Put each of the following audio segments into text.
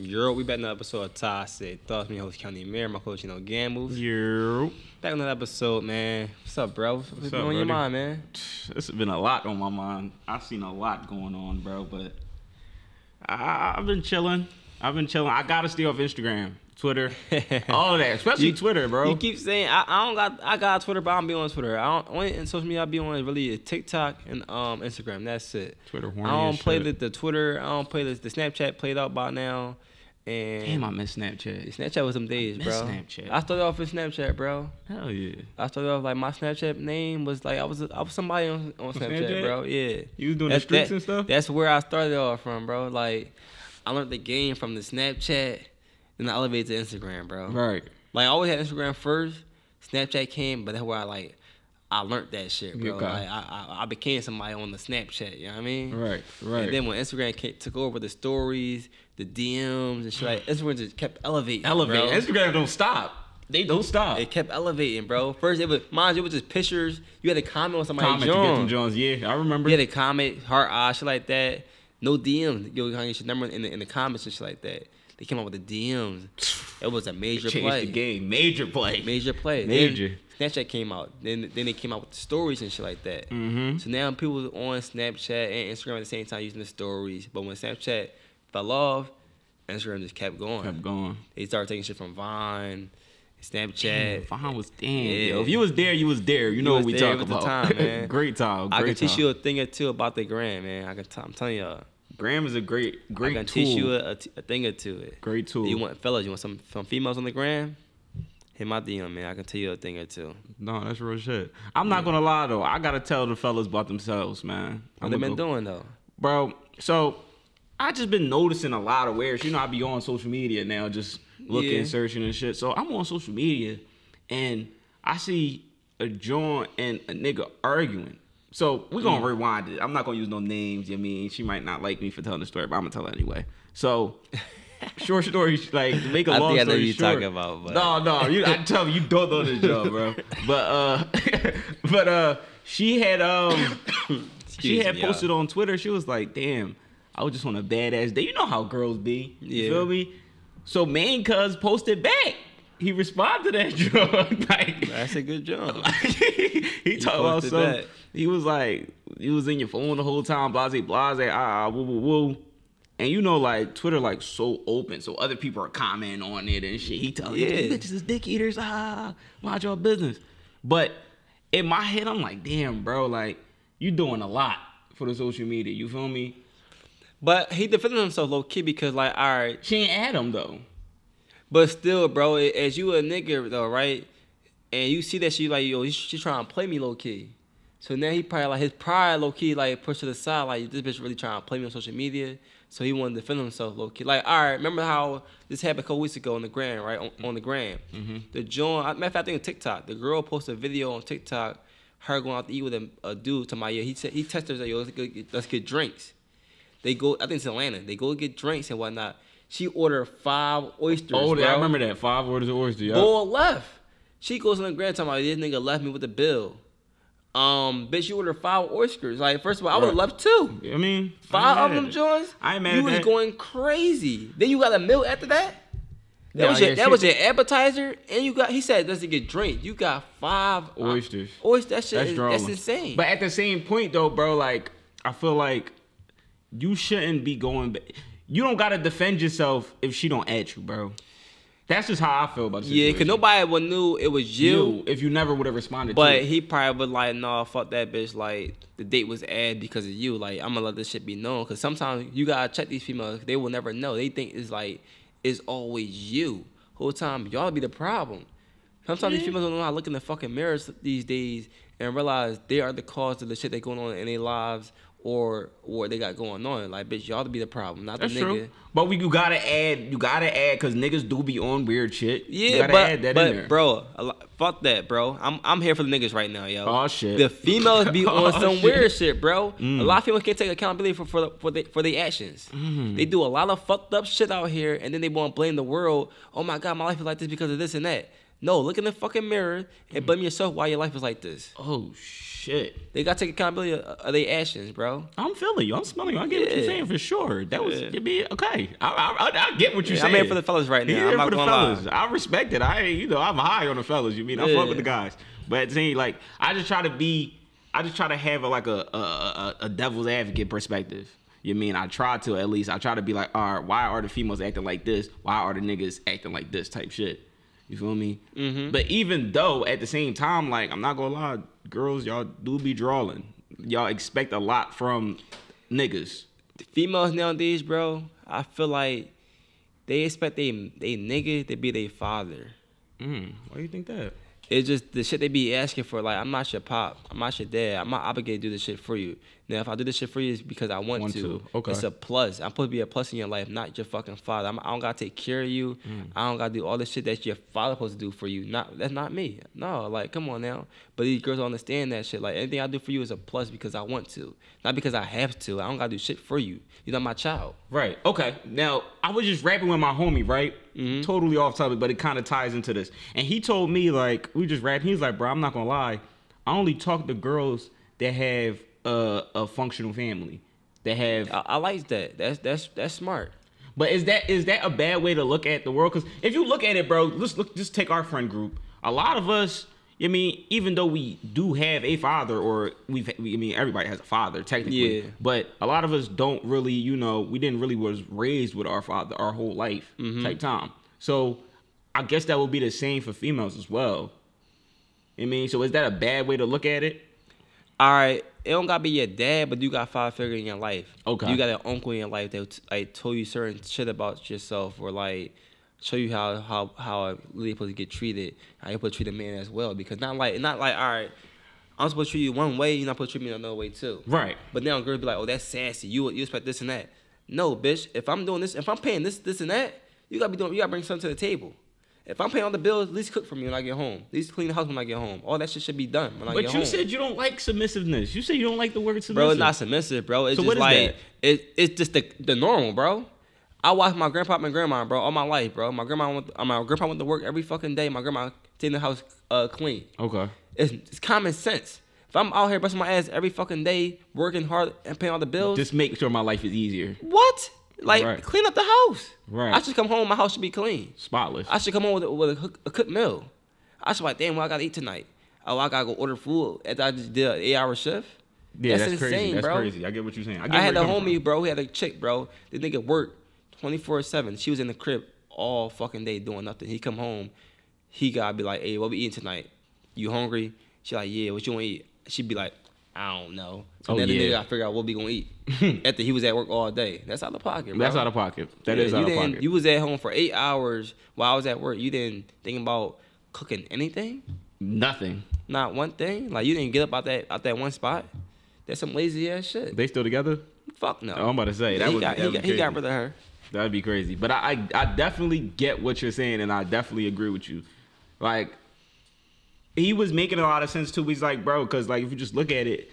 Yo, we back in another episode of Toxic Thoughts. Me, host Countymir, my coach, you know, Gamblez. Yo. Back in another episode, man. What's up, bro? What's, What's on up, your mind, man? It's been a lot on my mind. I've seen a lot going on, bro, but I, I've been chilling. I've been chilling. I gotta stay off Instagram, Twitter, all of that, especially You- Twitter, bro. You keep saying I, I don't got I got Twitter, but I don't be on Twitter. I don't only in social media I be on is really TikTok and um Instagram. That's it. Twitter I don't play the, the Twitter. I don't play the, the Snapchat. Played out by now. And Damn, I miss Snapchat. Snapchat was some days, miss bro. Snapchat. I started off with Snapchat, bro. Hell yeah. I started off like my Snapchat name was like I was I was somebody on, on Snapchat, Snapchat? bro. Yeah. You was doing That's- the streaks that- and stuff. That's where I started off from, bro. Like I learned the game from the Snapchat, then I elevated to Instagram, bro. right. Like I always had Instagram first. Snapchat came, but that's where I like I learned that shit, bro. Okay. Like I, I I became somebody on the Snapchat. You know what I mean? Right. Right. And then when Instagram came, took over the stories, the DMs and shit, like Instagram just kept elevating. Elevate. bro. Instagram don't stop. They don't stop. It kept elevating, bro. First, it was mind you, it was just pictures. You had to comment on somebody's Comment to get them. Yeah, I remember. You had to comment, heart eye, shit like that. No DMs. Yo, kind of get your number in the, in the comments and shit like that. They came out with the DMs. It was a major Changed play. the game. Major play. Major play. Major. Then Snapchat came out. Then then they came out with the stories and shit like that. Mm-hmm. So now people on Snapchat and Instagram at the same time using the stories. But when Snapchat fell off, Instagram just kept going. Kept going. They started taking shit from Vine, Damn, Snapchat. Vine was damn. Yeah. Yo, if you was there, you was there. You know what we there talk with the time, man. great time. I Great can teach time. you a thing or two about the gram, man. I can. T- I'm telling y'all. Gram is a great, great. I can tool. teach you a, a, t- a thing or two. It. great tool. You want fellas? You want some some females on the gram? Hit my DM, man. I can tell you a thing or two. no, that's real shit. I'm not gonna lie though. I gotta tell the fellas about themselves, man. What they been go- doing though? bro. So I just been noticing a lot of weird. You know, I be on social media now, just looking, Yeah. searching and shit. So I'm on social media, and I see a joint and a nigga arguing. So we're gonna Mm. rewind it. I'm not gonna use no names. You know what I mean, she might not like me for telling the story, but I'm gonna tell it anyway. So. Short story, like to make a I long think I know story you short. talking about, but- No, no, you, I tell you, you don't know this job, bro. But uh, but uh, she had um, she had me, posted y'all. on Twitter. She was like, "Damn, I was just on a badass day. You know how girls be. You Yeah. feel me? So main cuz posted back. He responded to that joke. like, That's a good joke. he talked about posted some. that. He was like, he was in your phone the whole time, blase, blase, ah, ah, woo, woo, woo. And you know, like Twitter, like so open, so other people are commenting on it and shit. He telling Yeah. you, bitches is dick eaters, ah, mind your business. But in my head, I'm like, damn, bro, like you doing a lot for the social media. You feel me? But he defended himself low key because like, all right, She ain't Adam though. but still, bro, as you a nigga though, right? And you see that she like, yo, she trying to play me low key. So now he probably like his pride low key like pushed to the side, like this bitch really trying to play me on social media. So he wanted to defend himself low key. Like, all right, remember how this happened a couple weeks ago on the gram, right? On, on the gram. Mm-hmm. The joint, matter of fact, I think on TikTok, the girl posted a video on TikTok, her going out to eat with a, a dude to my yeah. He said he texted her like, yo, let's get, let's get drinks. They go, I think it's Atlanta. They go get drinks and whatnot. She ordered five oysters. Oh, bro. I remember that. Five orders of oysters. Yeah. Boy left. She goes on the grand talking about this nigga left me with the bill. Um, bitch, you ordered five oysters. Like, first of all, I would have Right. left two. I mean, Five of them joints. I ain't mad You was that. going crazy. Then you got a meal after that. That Nah, was your yeah, that shit. was your appetizer, and you got. He said doesn't get drink. You got five uh, Oysters. Oysters. That shit. That's is, that's insane. But at the same point, though, bro, like I feel like you shouldn't be going. You don't gotta defend yourself if she don't at you, bro. That's just how I feel about the yeah, because nobody would knew it was you. you, if you never would have responded. But to it. he probably would like, nah, fuck that bitch. Like the date was ad because of you. Like I'm gonna let this shit be known. Cause sometimes you gotta check these females. They will never know. They think it's like it's always you. Whole time y'all be the problem. Sometimes these females don't know how to look in the fucking mirrors these days and realize they are the cause of the shit that going on in their lives or what they got going on. Like bitch, y'all to be the problem, not that's the nigga. true. But we you gotta add, you gotta add, cause niggas do be on weird shit. you Yeah, gotta but, add that but in there. bro, fuck that, bro. I'm I'm here for the niggas right now, yo. Oh, shit. The females be on Oh, some shit. weird shit, bro. Mm. A lot of females can't take accountability for for the, for the, for their actions. Mm. They do a lot of fucked up shit out here, and then they want to blame the world. Oh my god, my life is like this because of this and that. No, look in the fucking mirror and blame yourself why your life is like this. Oh shit. They gotta take accountability of, of their actions, bro. I'm feeling you. I'm smelling you. I get what you're saying for sure. That was Yeah. be okay. I, I, I, I get what you're Yeah, saying. I'm here for the fellas right now. I'm here for the gonna lie. fellas. I respect it. I ain't, you know, I'm high on the fellas. You mean I Yeah. fuck with the guys, but same like I just try to be. I just try to have a, like a a, a a devil's advocate perspective. You mean I try to at least I try to be like, all right, why are the females acting like this? Why are the niggas acting like this type shit? You feel me? Mm-hmm. But even though at the same time, like I'm not gonna lie, girls, y'all do be drawing. Y'all expect a lot from niggas. Females nowadays, bro, I feel like they expect they they nigga to be their father. Mm, why do you think that? It's just the shit they be asking for. Like, I'm not your pop. I'm not your dad. I'm not obligated to do this shit for you. Now, if I do this shit for you, it's because I want, Want to. to. Okay. It's a plus. I'm supposed to be a plus in your life, not your fucking father. I'm, I don't gotta take care of you. Mm. I don't gotta do all this shit that your father supposed to do for you. Not that's not me. No, like come on now. But these girls don't understand that shit. Like anything I do for you is a plus because I want to, not because I have to. I don't gotta do shit for you. You're not my child. Right. Okay. Now I was just rapping with my homie, right? Mm-hmm. Totally off topic, but it kind of ties into this. And he told me like we just rapped. He's like, bro, I'm not gonna lie. I only talk to girls that have a, a functional family. That have. I, I like that. That's that's that's smart. But is that is that a bad way to look at the world? Because if you look at it, bro, let's look. Just take our friend group. A lot of us. I mean, even though we do have a father, or we've, we, I mean, everybody has a father technically, Yeah. but a lot of us don't really, you know, we didn't really was raised with our father our whole life Mm-hmm. type time. So I guess that would be the same for females as well. I mean, so is that a bad way to look at it? All right, it don't gotta be your dad, but you got five figure in your life. Okay. You got an uncle in your life that like told you certain shit about yourself, or like show you how how how a lady supposed to get treated, how you supposed to treat a man as well. Because not like not like all right, I'm supposed to treat you one way, you're not supposed to treat me another way too. Right. But now girls be like, oh, that's sassy. You you expect this and that. No, bitch. If I'm doing this, if I'm paying this this and that, you gotta be doing. You gotta bring something to the table. If I'm paying all the bills, at least cook for me when I get home. At least clean the house when I get home. All that shit should be done when I But get you said you don't like submissiveness. You said you don't like the word submissive. Bro, it's not submissive, bro. It's So just like it, it's just the the normal, bro. I watched my grandpa and grandma, bro, all my life, bro. My grandma went, uh, my grandpa went to work every fucking day. My grandma stayed in the house uh, clean. Okay. It's, it's common sense. If I'm out here busting my ass every fucking day, working hard and paying all the bills, Just make sure my life is easier. what? Like Right. clean up the house. Right. I should come home. My house should be clean. Spotless. I should come home with, a, with a, a cooked meal. I should be like, damn, what I gotta eat tonight? Oh, I gotta go order food after I just did an eight hour shift. yeah, that's, that's crazy. insane, that's bro. crazy. I get what you're saying. I, get I had a homie, bro. He had a chick, bro. The nigga worked 24 7. She was in the crib all fucking day doing nothing. He come home, he gotta be like, hey, what we eating tonight? You hungry? She like, yeah, what you wanna eat? She'd be like, I don't know. So Oh, then the yeah. nigga gotta figure out what we gonna eat. After he was at work all day. That's out of pocket, bro. That's out of pocket. That Yeah, is out of pocket. You was at home for eight hours while I was at work. You didn't think about cooking anything? Nothing. Not one thing? Like you didn't get up out that out that one spot? That's some lazy ass shit. They still together? Fuck no. Oh, I'm about to say, that he would- got, that he, got, he got rid of her. That'd be crazy. But I, I, I definitely get what you're saying, and I definitely agree with you. Like, he was making a lot of sense too. He's like, bro, because like if you just look at it,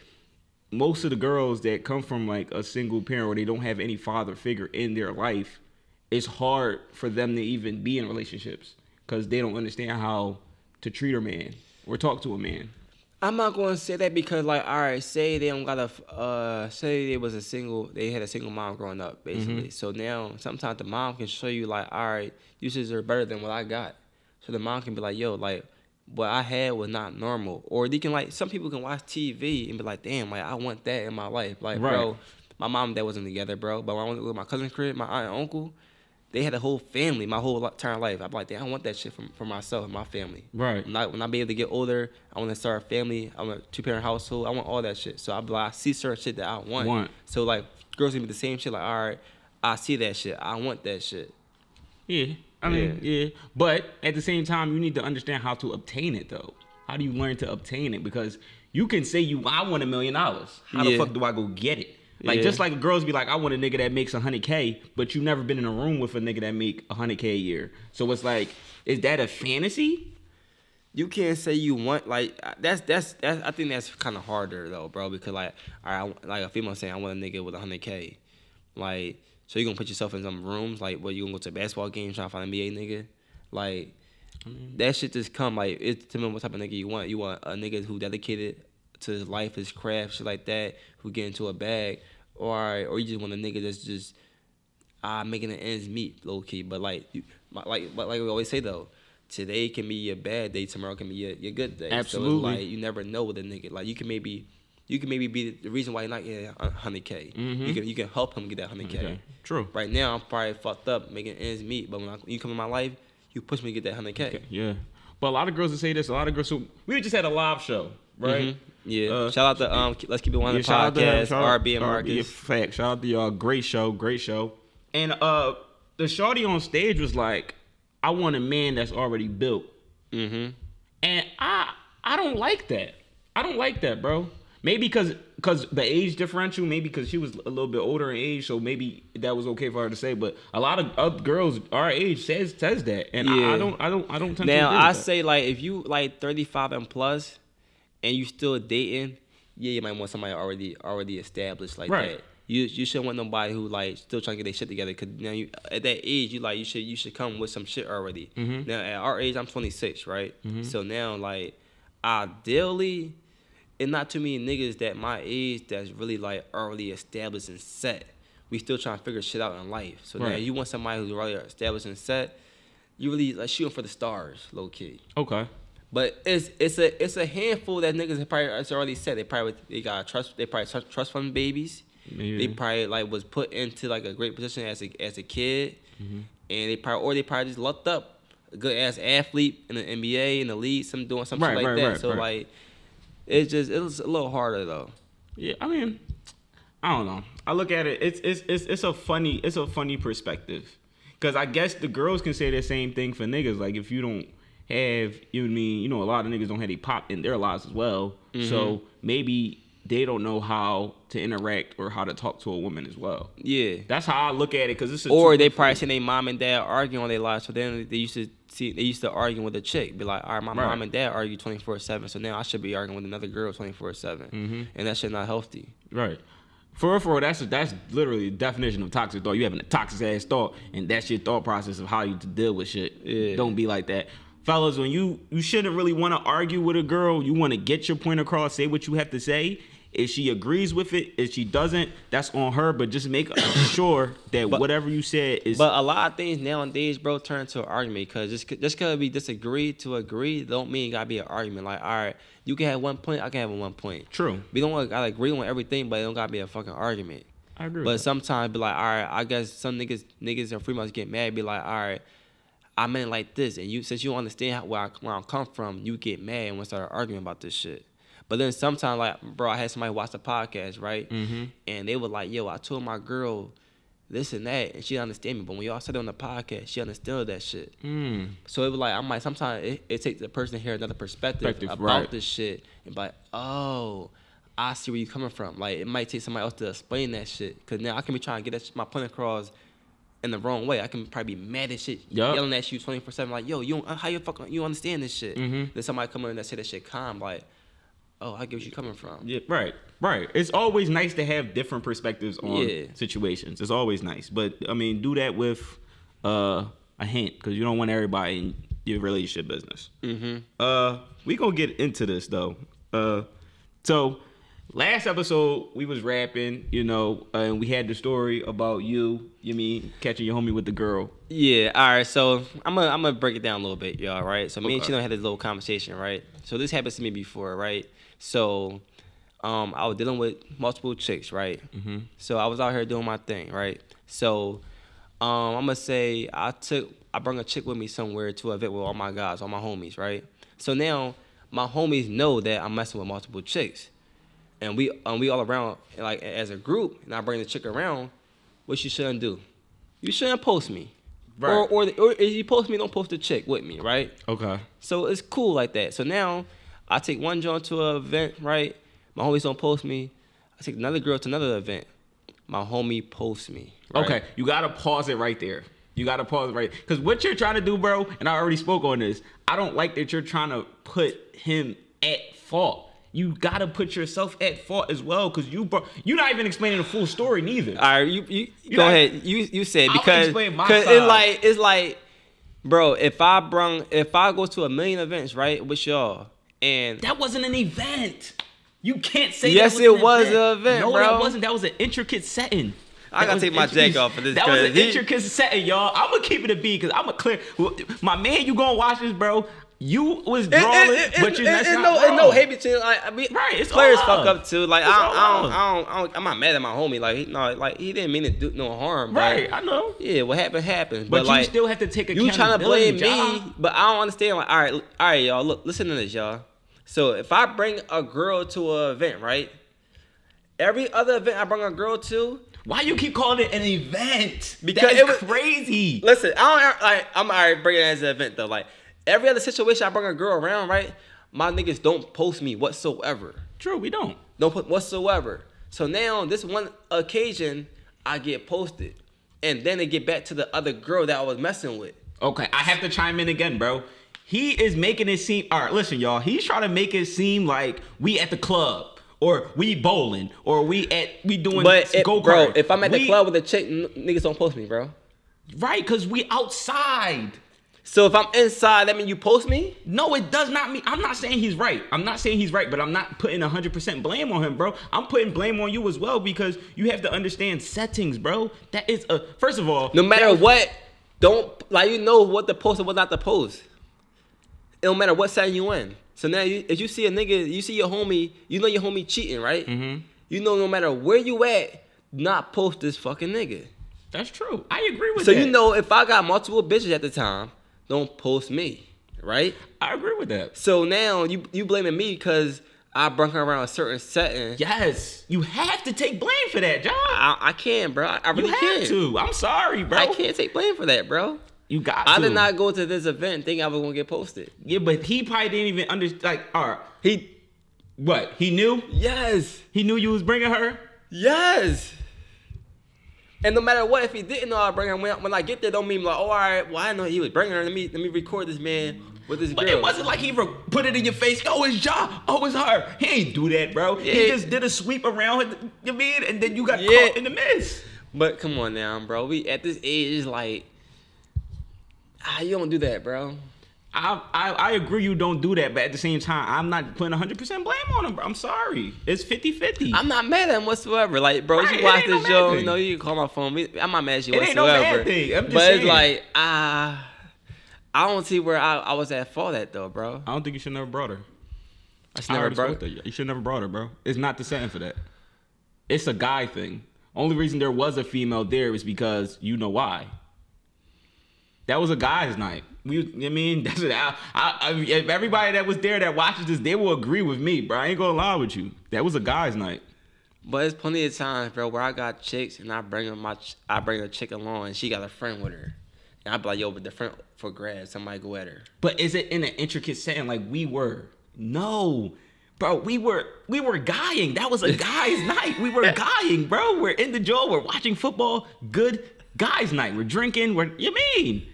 most of the girls that come from like a single parent or they don't have any father figure in their life, it's hard for them to even be in relationships because they don't understand how to treat a man or talk to a man. I'm not going to say that because, like, all right, say they don't got a, uh, say they was a single, they had a single mom growing up, basically. Mm-hmm. So now sometimes the mom can show you, like, all right, you are better than what I got. So the mom can be like, yo, like, what I had was not normal. Or they can, like, some people can watch TV and be like, damn, like, I want that in my life. Like, Right. bro, my mom and dad wasn't together, bro. But when I went to my cousin's crib, my aunt and uncle, they had a whole family, my whole entire life. I'm like, damn, I want that shit for, for myself and my family. Right. When I, when I be able to get older, I want to start a family. I want a two parent household. I want all that shit. So I, like, I see certain shit that I want. Want. So like girls gonna be the same shit. Like all right, I see that shit. I want that shit. Yeah. I mean, yeah. But at the same time, you need to understand how to obtain it, though. How do you learn to obtain it? Because you can say you, I want a million dollars. How the fuck do I go get it? Like Yeah. just like girls be like, I want a nigga that makes hundred k, but you've never been in a room with a nigga that make hundred k a year. So it's like, is that a fantasy? You can't say you want like uh, that's that's that's. I think that's kind of harder though, bro. Because like all right, like a female saying I want a nigga with hundred k, like so you gonna put yourself in some rooms like where you gonna go to basketball game trying to find an NBA nigga, like that shit just come like it depends on what type of nigga you want. You want a nigga who dedicated to his life, his craft, shit like that, who get into a bag, or or you just want a nigga that's just ah making the ends meet, low key. But like you, like but like we always say though, today can be your bad day, tomorrow can be your, your good day. Absolutely. So like you never know with a nigga. Like you can maybe. You can maybe be the reason why you're not getting hundred k. You can you can help him get that hundred k. Okay. True. Right now, I'm probably fucked up making ends meet, but when I, you come in my life, you push me to get that hundred k. Yeah. But a lot of girls will say this. A lot of girls. So we just had a live show, right? Mhm. Yeah. Uh, shout out to um. Let's keep it one Yeah, shout out to them. podcast. Shout out- RB and RB, Marcus. Fact. Shout out to y'all. Great show. Great show. And uh, the shorty on stage was like, "I want a man that's already built," Mm-hmm. and I I don't like that. I don't like that, bro. Maybe because because the age differential. Maybe because she was a little bit older in age, so maybe that was okay for her to say. But a lot of other girls our age says says that, and I, I don't I don't I don't tend Now I say like if you like 35 and plus, and you still dating, yeah, you might want somebody already already established like Right. that. You you shouldn't want nobody who like still trying to get their shit together. Cause now you at that age you like you should you should come with some shit already. Mm-hmm. Now at our age I'm 26, right? So now like ideally, and not too many niggas that my age that's really like already established and set. We still trying to figure shit out in life. So now you want somebody who's already established and set. You really like shooting for the stars, low key. okay. But it's it's a it's a handful that niggas have probably it's already said they probably they got trust they probably trust, trust fund babies. Yeah. They probably like was put into like a great position as a as a kid, Mm-hmm. and they probably or they probably just lucked up a good ass athlete in the NBA in the league, some doing something Right, like right, that. right, so right. like, it's just it was a little harder though. Yeah, I mean, I don't know. I look at it. It's it's it's it's a funny it's a funny perspective, because I guess the girls can say the same thing for niggas. Like if you don't have you know what I mean you know a lot of niggas don't have a pop in their lives as well. Mm-hmm. So maybe they don't know how to interact or how to talk to a woman as well. Yeah. That's how I look at it because this is. Or they probably seen their mom and dad arguing on their lives. So then they used to see they used to argue with a chick. Be like, all right, my Right. mom and dad argue twenty four seven. So now I should be arguing with another girl twenty four seven. Mm-hmm. And that shit not healthy. Right. For real, for real, that's that's literally the definition of toxic thought. You having a toxic ass thought, and that's your thought process of how you to deal with shit. Yeah. Don't be like that, fellas. When you you shouldn't really want to argue with a girl. You want to get your point across, say what you have to say. If she agrees with it, if she doesn't, that's on her. But just make sure that But- whatever you said is But a lot of things nowadays, bro, turn to an argument because just just because we disagree to agree, don't mean it gotta be an argument. Like, all right, you can have one point, I can have one point. true. We don't gotta agree on everything, but it don't gotta be a fucking argument. I agree. But sometimes be like, all right, I guess some niggas niggas and females get mad, be like, all right, I meant like this, and you since you don't understand how, where I where I come from, you get mad and want to start arguing about this shit. But then sometimes, like, bro, I had somebody watch the podcast, right? Mm-hmm. And they were like, yo, I told my girl this and that, and she didn't understand me. But when y'all said it on the podcast, she understood that shit. Mm. So it was like, I might sometimes it, it takes the person to hear another perspective, Perspective, about right. this shit and be like, oh, I see where you're coming from. Like it might take somebody else to explain that shit. Cause now I can be trying to get that sh- my point across in the wrong way. I can probably be mad at shit, Yup. yelling at you twenty four seven. Like, yo, you how you fucking you understand this shit? Mhm. Then somebody come in and say that shit calm, like, oh, I get where you're coming from. Yeah, right, right. It's always nice to have different perspectives on Yeah. situations. It's always nice, but I mean, do that with uh, a hint because you don't want everybody in your relationship business. Mm-hmm. Uh, we gonna get into this though. Uh, so last episode we was rapping, you know, uh, and we had the story about you, you mean catching your homie with the girl. Yeah, all right. So I'm gonna I'm gonna break it down a little bit, y'all. Right. So me and Okay. Chino had this little conversation, right? So this happens to me before, right? So, um, I was dealing with multiple chicks, right? Mm-hmm. So I was out here doing my thing, right? So, um, I'm gonna say I took I brought a chick with me somewhere to a event with all my guys, all my homies, right? So now my homies know that I'm messing with multiple chicks, and we um, we all around like as a group, and I bring the chick around. What you shouldn't do? You shouldn't post me. Right. Or, or, or if you post me, don't post the chick with me, right? Okay. So it's cool like that. So now I take one joint to an event, right? My homies don't post me. I take another girl to another event. My homie posts me. right? Okay, you gotta pause it right there. You gotta pause it right because what you're trying to do, bro, and I already spoke on this. I don't like that you're trying to put him at fault. You gotta put yourself at fault as well because you, bro, you're not even explaining the full story neither. All right, you, you, You go not- ahead. You you said because explain my cause it's like it's like bro. If I brung, if I go to a million events, right, with y'all, and That wasn't an event. You can't say Yes, it was an event, no, bro. that wasn't. That was an intricate setting. I That gotta take my intricate- jack off for this, That was an he- intricate setting, y'all. I'm gonna keep it a B because I'm a clear. My man, you gonna watch this, bro? You was drawing, it- it- but you it- that's it- not no, wrong. no hate like I mean, Right, it's players fuck up too. Like It's I don't, I don't. I don't, I don't, I'm not mad at my homie. Like he, no, like he didn't mean to do no harm. Right, I know. Yeah, what happened happened. But, But, you still have to take a you trying to blame me, Ja. but I don't understand. Like, all right, all right, y'all. Look, listen to this, y'all. So if I bring a girl to an event, right? Every other event I bring a girl to, Why you keep calling it an event? Because it was- crazy. listen, I don't like. I'm alright bringing it as an event though. Like every other situation I bring a girl around, right? My niggas don't post me whatsoever. True, we don't. Don't put whatsoever. So now on this one occasion I get posted, and then they get back to the other girl that I was messing with. Okay, I have to chime in again, bro. He is making it seem. All right, listen, y'all. He's trying to make it seem like we at the club, or we bowling, or we at we doing But go bro, if I'm at the We- club with a chick, n- niggas don't post me, bro. right? Because we outside. So if I'm inside, that mean you post me? No, it does not mean. I'm not saying he's right. I'm not saying he's right, but I'm not putting 100% blame on him, bro. I'm putting blame on you as well because you have to understand settings, bro. That is a first of all. No matter that what, don't like you know what the post and what not to post. It don't matter what side you in. So now, you, if you see a nigga, you see your homie, you know your homie cheating, right? Mhm. You know no matter where you at, not post this fucking nigga. That's true. I agree with So that. So you know if I got multiple bitches at the time, don't post me, right? I agree with that. So now you you blaming me because I brung her around a certain setting. Yes, you have to take blame for that, John. I, I can't, bro. I, I You really have can't. to. I'm sorry, bro. I can't take blame for that, bro. You got I to. did not go to this event thinking I was gonna get posted. Yeah, but he probably didn't even understand. Like, all right, He, what? He knew. yes, He knew you was bringing her. yes. And no matter what, if he didn't know I bring her, when, when I get there, don't mean like, oh, all right, well, I know he was bringing her. Let me let me record this man with this But girl. it wasn't like he re- put it in your face. Oh, it's Ja. Oh, it's her. He ain't do that, bro. He just did a sweep around. with- You mean? And then you got Yeah. caught in the mess. But come on now, bro. We at this age is like, ah, you don't do that, bro. I, I I agree you don't do that, but at the same time, I'm not putting 100% blame on him, bro. I'm sorry. It's 50-50. I'm not mad at him whatsoever. Like, bro, Right, you watch no this bad show, you know, you can call my phone. I'm not mad at you It ain't no whatsoever. thing. But saying. it's like, ah, I don't see where I, I was at fault at though, bro. I don't think you should never brought her. I should I never spoke to you. You should never brought her, bro. It's not the setting for that. It's a guy thing. Only reason there was a female there is because you know why. That was a guy's night. We, I mean, that's what I, I, I, if everybody that was there that watches this, they will agree with me, bro. I ain't gonna lie with you. That was a guy's night. But it's plenty of times, bro, where I got chicks and I bring them my, I bring a chick along and she got a friend with her, and I be like, yo, but the friend for grabs, somebody go at her. But is it in an intricate setting like we were? No. Bro, we were we were guying. That was a guy's night. We were guying, bro. We're in the jail. We're watching football. Good guys' night. We're drinking. We're you mean?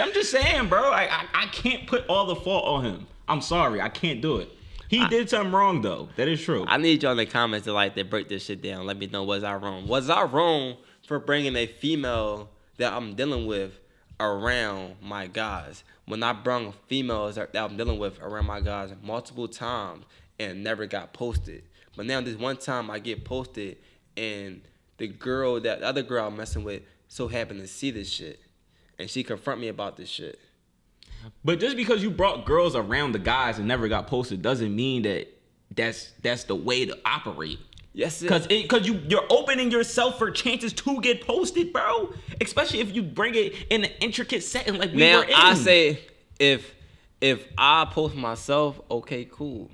I'm just saying, bro. I, I I can't put all the fault on him. I'm sorry. I can't do it. He did something wrong though. That is true. I need y'all in the comments to like to break this shit down. Let me know was I wrong? Was I wrong for bringing a female that I'm dealing with around my guys? When I brung females that that I'm dealing with around my guys multiple times and never got posted. But now this one time I get posted and the girl that the other girl I'm messing with so happened to see this shit. And she confront me about this shit. But just because you brought girls around the guys and never got posted doesn't mean that that's that's the way to operate. Yes, it- Cause, it, cause you you're opening yourself for chances to get posted, bro. Especially if you bring it in an intricate setting like we now were in. I say if if I post myself, okay, cool.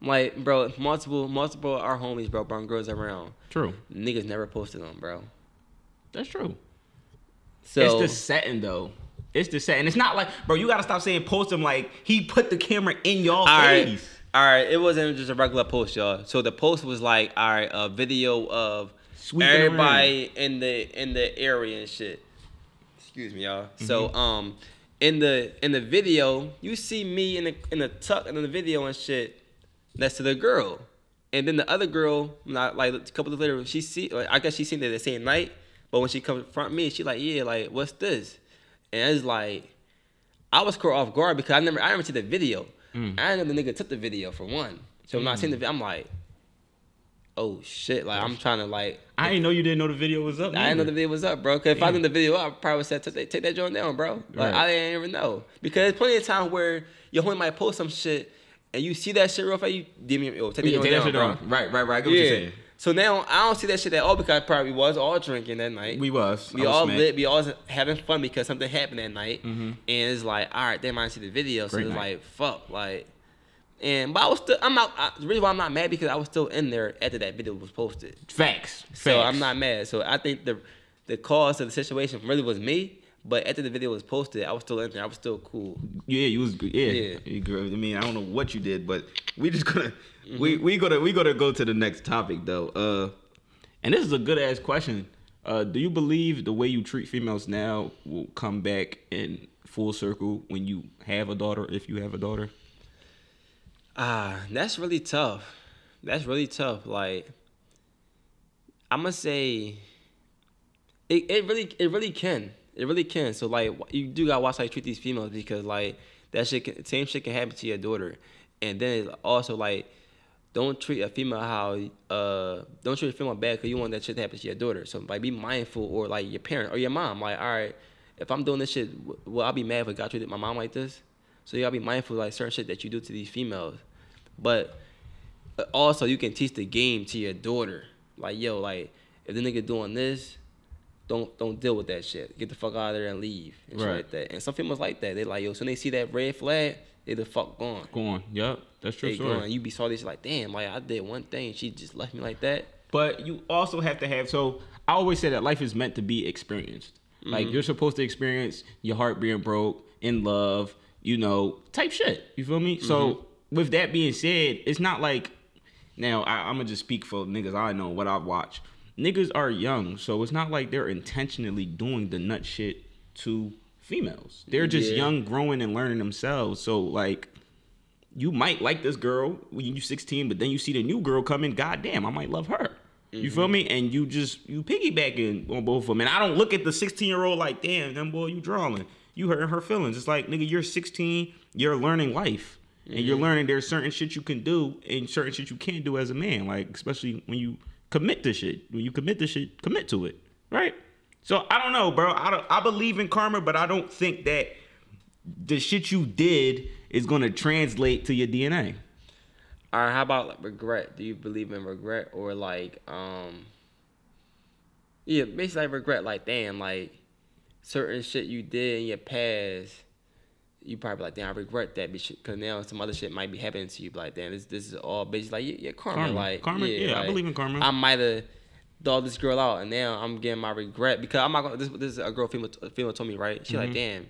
Like, bro, multiple multiple our homies, bro, bring girls around. true. Niggas never posted them, bro. That's true. So it's the setting though. It's the setting. It's not like, bro, you gotta stop saying post him like he put the camera in y'all all right, face. all right. It wasn't just a regular post, y'all. So the post was like, all right, a video of Sweeping everybody in the in the area and shit. Excuse me, y'all. So Mm-hmm. um, in the in the video, you see me in the in the tuck in the video and shit next to the girl, and then the other girl, not like a couple of later, she see. like, I guess she seen it the same night, but when she confront me, she like, yeah, like what's this? and it's like I was caught off guard because I never I never see the video. Mm. I didn't know the nigga took the video for one. So when I seen the video, I'm like, oh shit! Like I'm trying to like. I didn't know you didn't know the video was up. I didn't know the video was up, bro. Cause if I Yeah. knew the video up, I probably said take that, take that joint down, bro. Like Right. I didn't even know because there's plenty of times where your homie might post some shit and you see that shit real fast, you DM me, yo, take that Yeah, joint take that down, shit bro. on. Right, right, right. I get what you're saying. So now I don't see that shit at all because I probably was all drinking that night. We was. We was all smacked. lit. We all was having fun because something happened that night, mm-hmm. and it's like, all right, they might see the video, so Great it's night. like, fuck, like, and but I was still, I'm not. I, the reason why I'm not mad because I was still in there after that video was posted, Facts. so Facts. I'm not mad. So I think the the cause of the situation really was me, but after the video was posted, I was still in there. I was still cool. Yeah, you was good. Yeah, Yeah. I mean, I don't know what you did, but we just gonna Mm-hmm. we we gonna we gonna go to the next topic though. Uh, and this is a good ass question. Uh, do you believe the way you treat females now will come back in full circle when you have a daughter, if you have a daughter? Ah, that's really tough. That's really tough. Like, I'm gonna say, it, it really it really can. It really can. So like, you do gotta watch how you treat these females because like that shit, can, same shit can happen to your daughter, and then also like, don't treat a female how uh don't treat a female bad because you want that shit to happen to your daughter. So like, be mindful or like your parent or your mom. Like, all right, if I'm doing this shit, well, I'll be mad if I got treated my mom like this. So you gotta be mindful like certain shit that you do to these females, but uh, also you can teach the game to your daughter. Like yo, like if the nigga doing this, don't don't deal with that shit. Get the fuck out of there and leave and shit Right. like that. And some females like that. They like yo, so when they see that red flag, they the fuck gone. Gone. on. Yep, that's true. They story. gone. You be saw this like damn, like I did one thing, she just left me like that. But you also have to have so I always say that life is meant to be experienced. Like Mm-hmm. you're supposed to experience your heart being broke, in love, you know, type shit. You feel me? Mm-hmm. So with that being said, it's not like now I, I'm gonna just speak for niggas I know what I watch. Niggas are young, so it's not like they're intentionally doing the nut shit to females. They're just Yeah. young, growing and learning themselves. So like you might like this girl when you're 16, but then you see the new girl coming. Goddamn, I might love her. You feel mm-hmm. me? And you just you piggybacking on both of them. And I don't look at the 16 year old like, damn, them boy, you drawing. You hurting her feelings. It's like, nigga, you're 16. You're learning life, and you're mm-hmm. learning there's certain shit you can do and certain shit you can't do as a man. Like especially when you commit to shit. When you commit to shit, commit to it, right? So I don't know, bro. I don't. I believe in karma, but I don't think that the shit you did is gonna translate to your DNA. All right, how about like regret? Do you believe in regret or like um yeah, basically regret like damn, like certain shit you did in your past, you probably like damn, I regret that because now some other shit might be happening to you. Like damn, this this is all bitch. like yeah, yeah karma, Karma. like Karma, yeah, I like, believe in karma. I might have dogged this girl out, and now I'm getting my regret because I'm not gonna. This this is a girl female, female told me right. She Mm-hmm. like damn,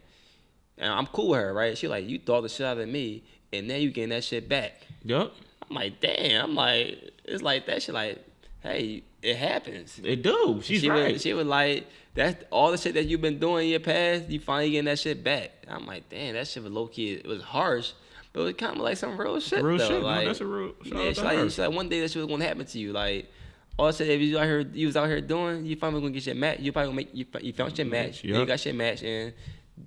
and I'm cool with her right. She like you dogged the shit out of me, and now you getting that shit back. Yup. I'm like, damn. I'm like, it's like that shit. Like, hey, it happens. It do. She's she right. was, she was like, that's all the shit that you've been doing in your past. You finally getting that shit back. I'm like, damn, that shit was low key. It was harsh, but it was kind of like some real shit. Real though. shit, no, Like, that's a real- yeah. She's like, she's like, one day that shit was gonna happen to you. Like, all I said, if you out here, you was out here doing, you finally gonna get your match. You probably gonna make you, you found your mm-hmm. match. Yup. You got your match, and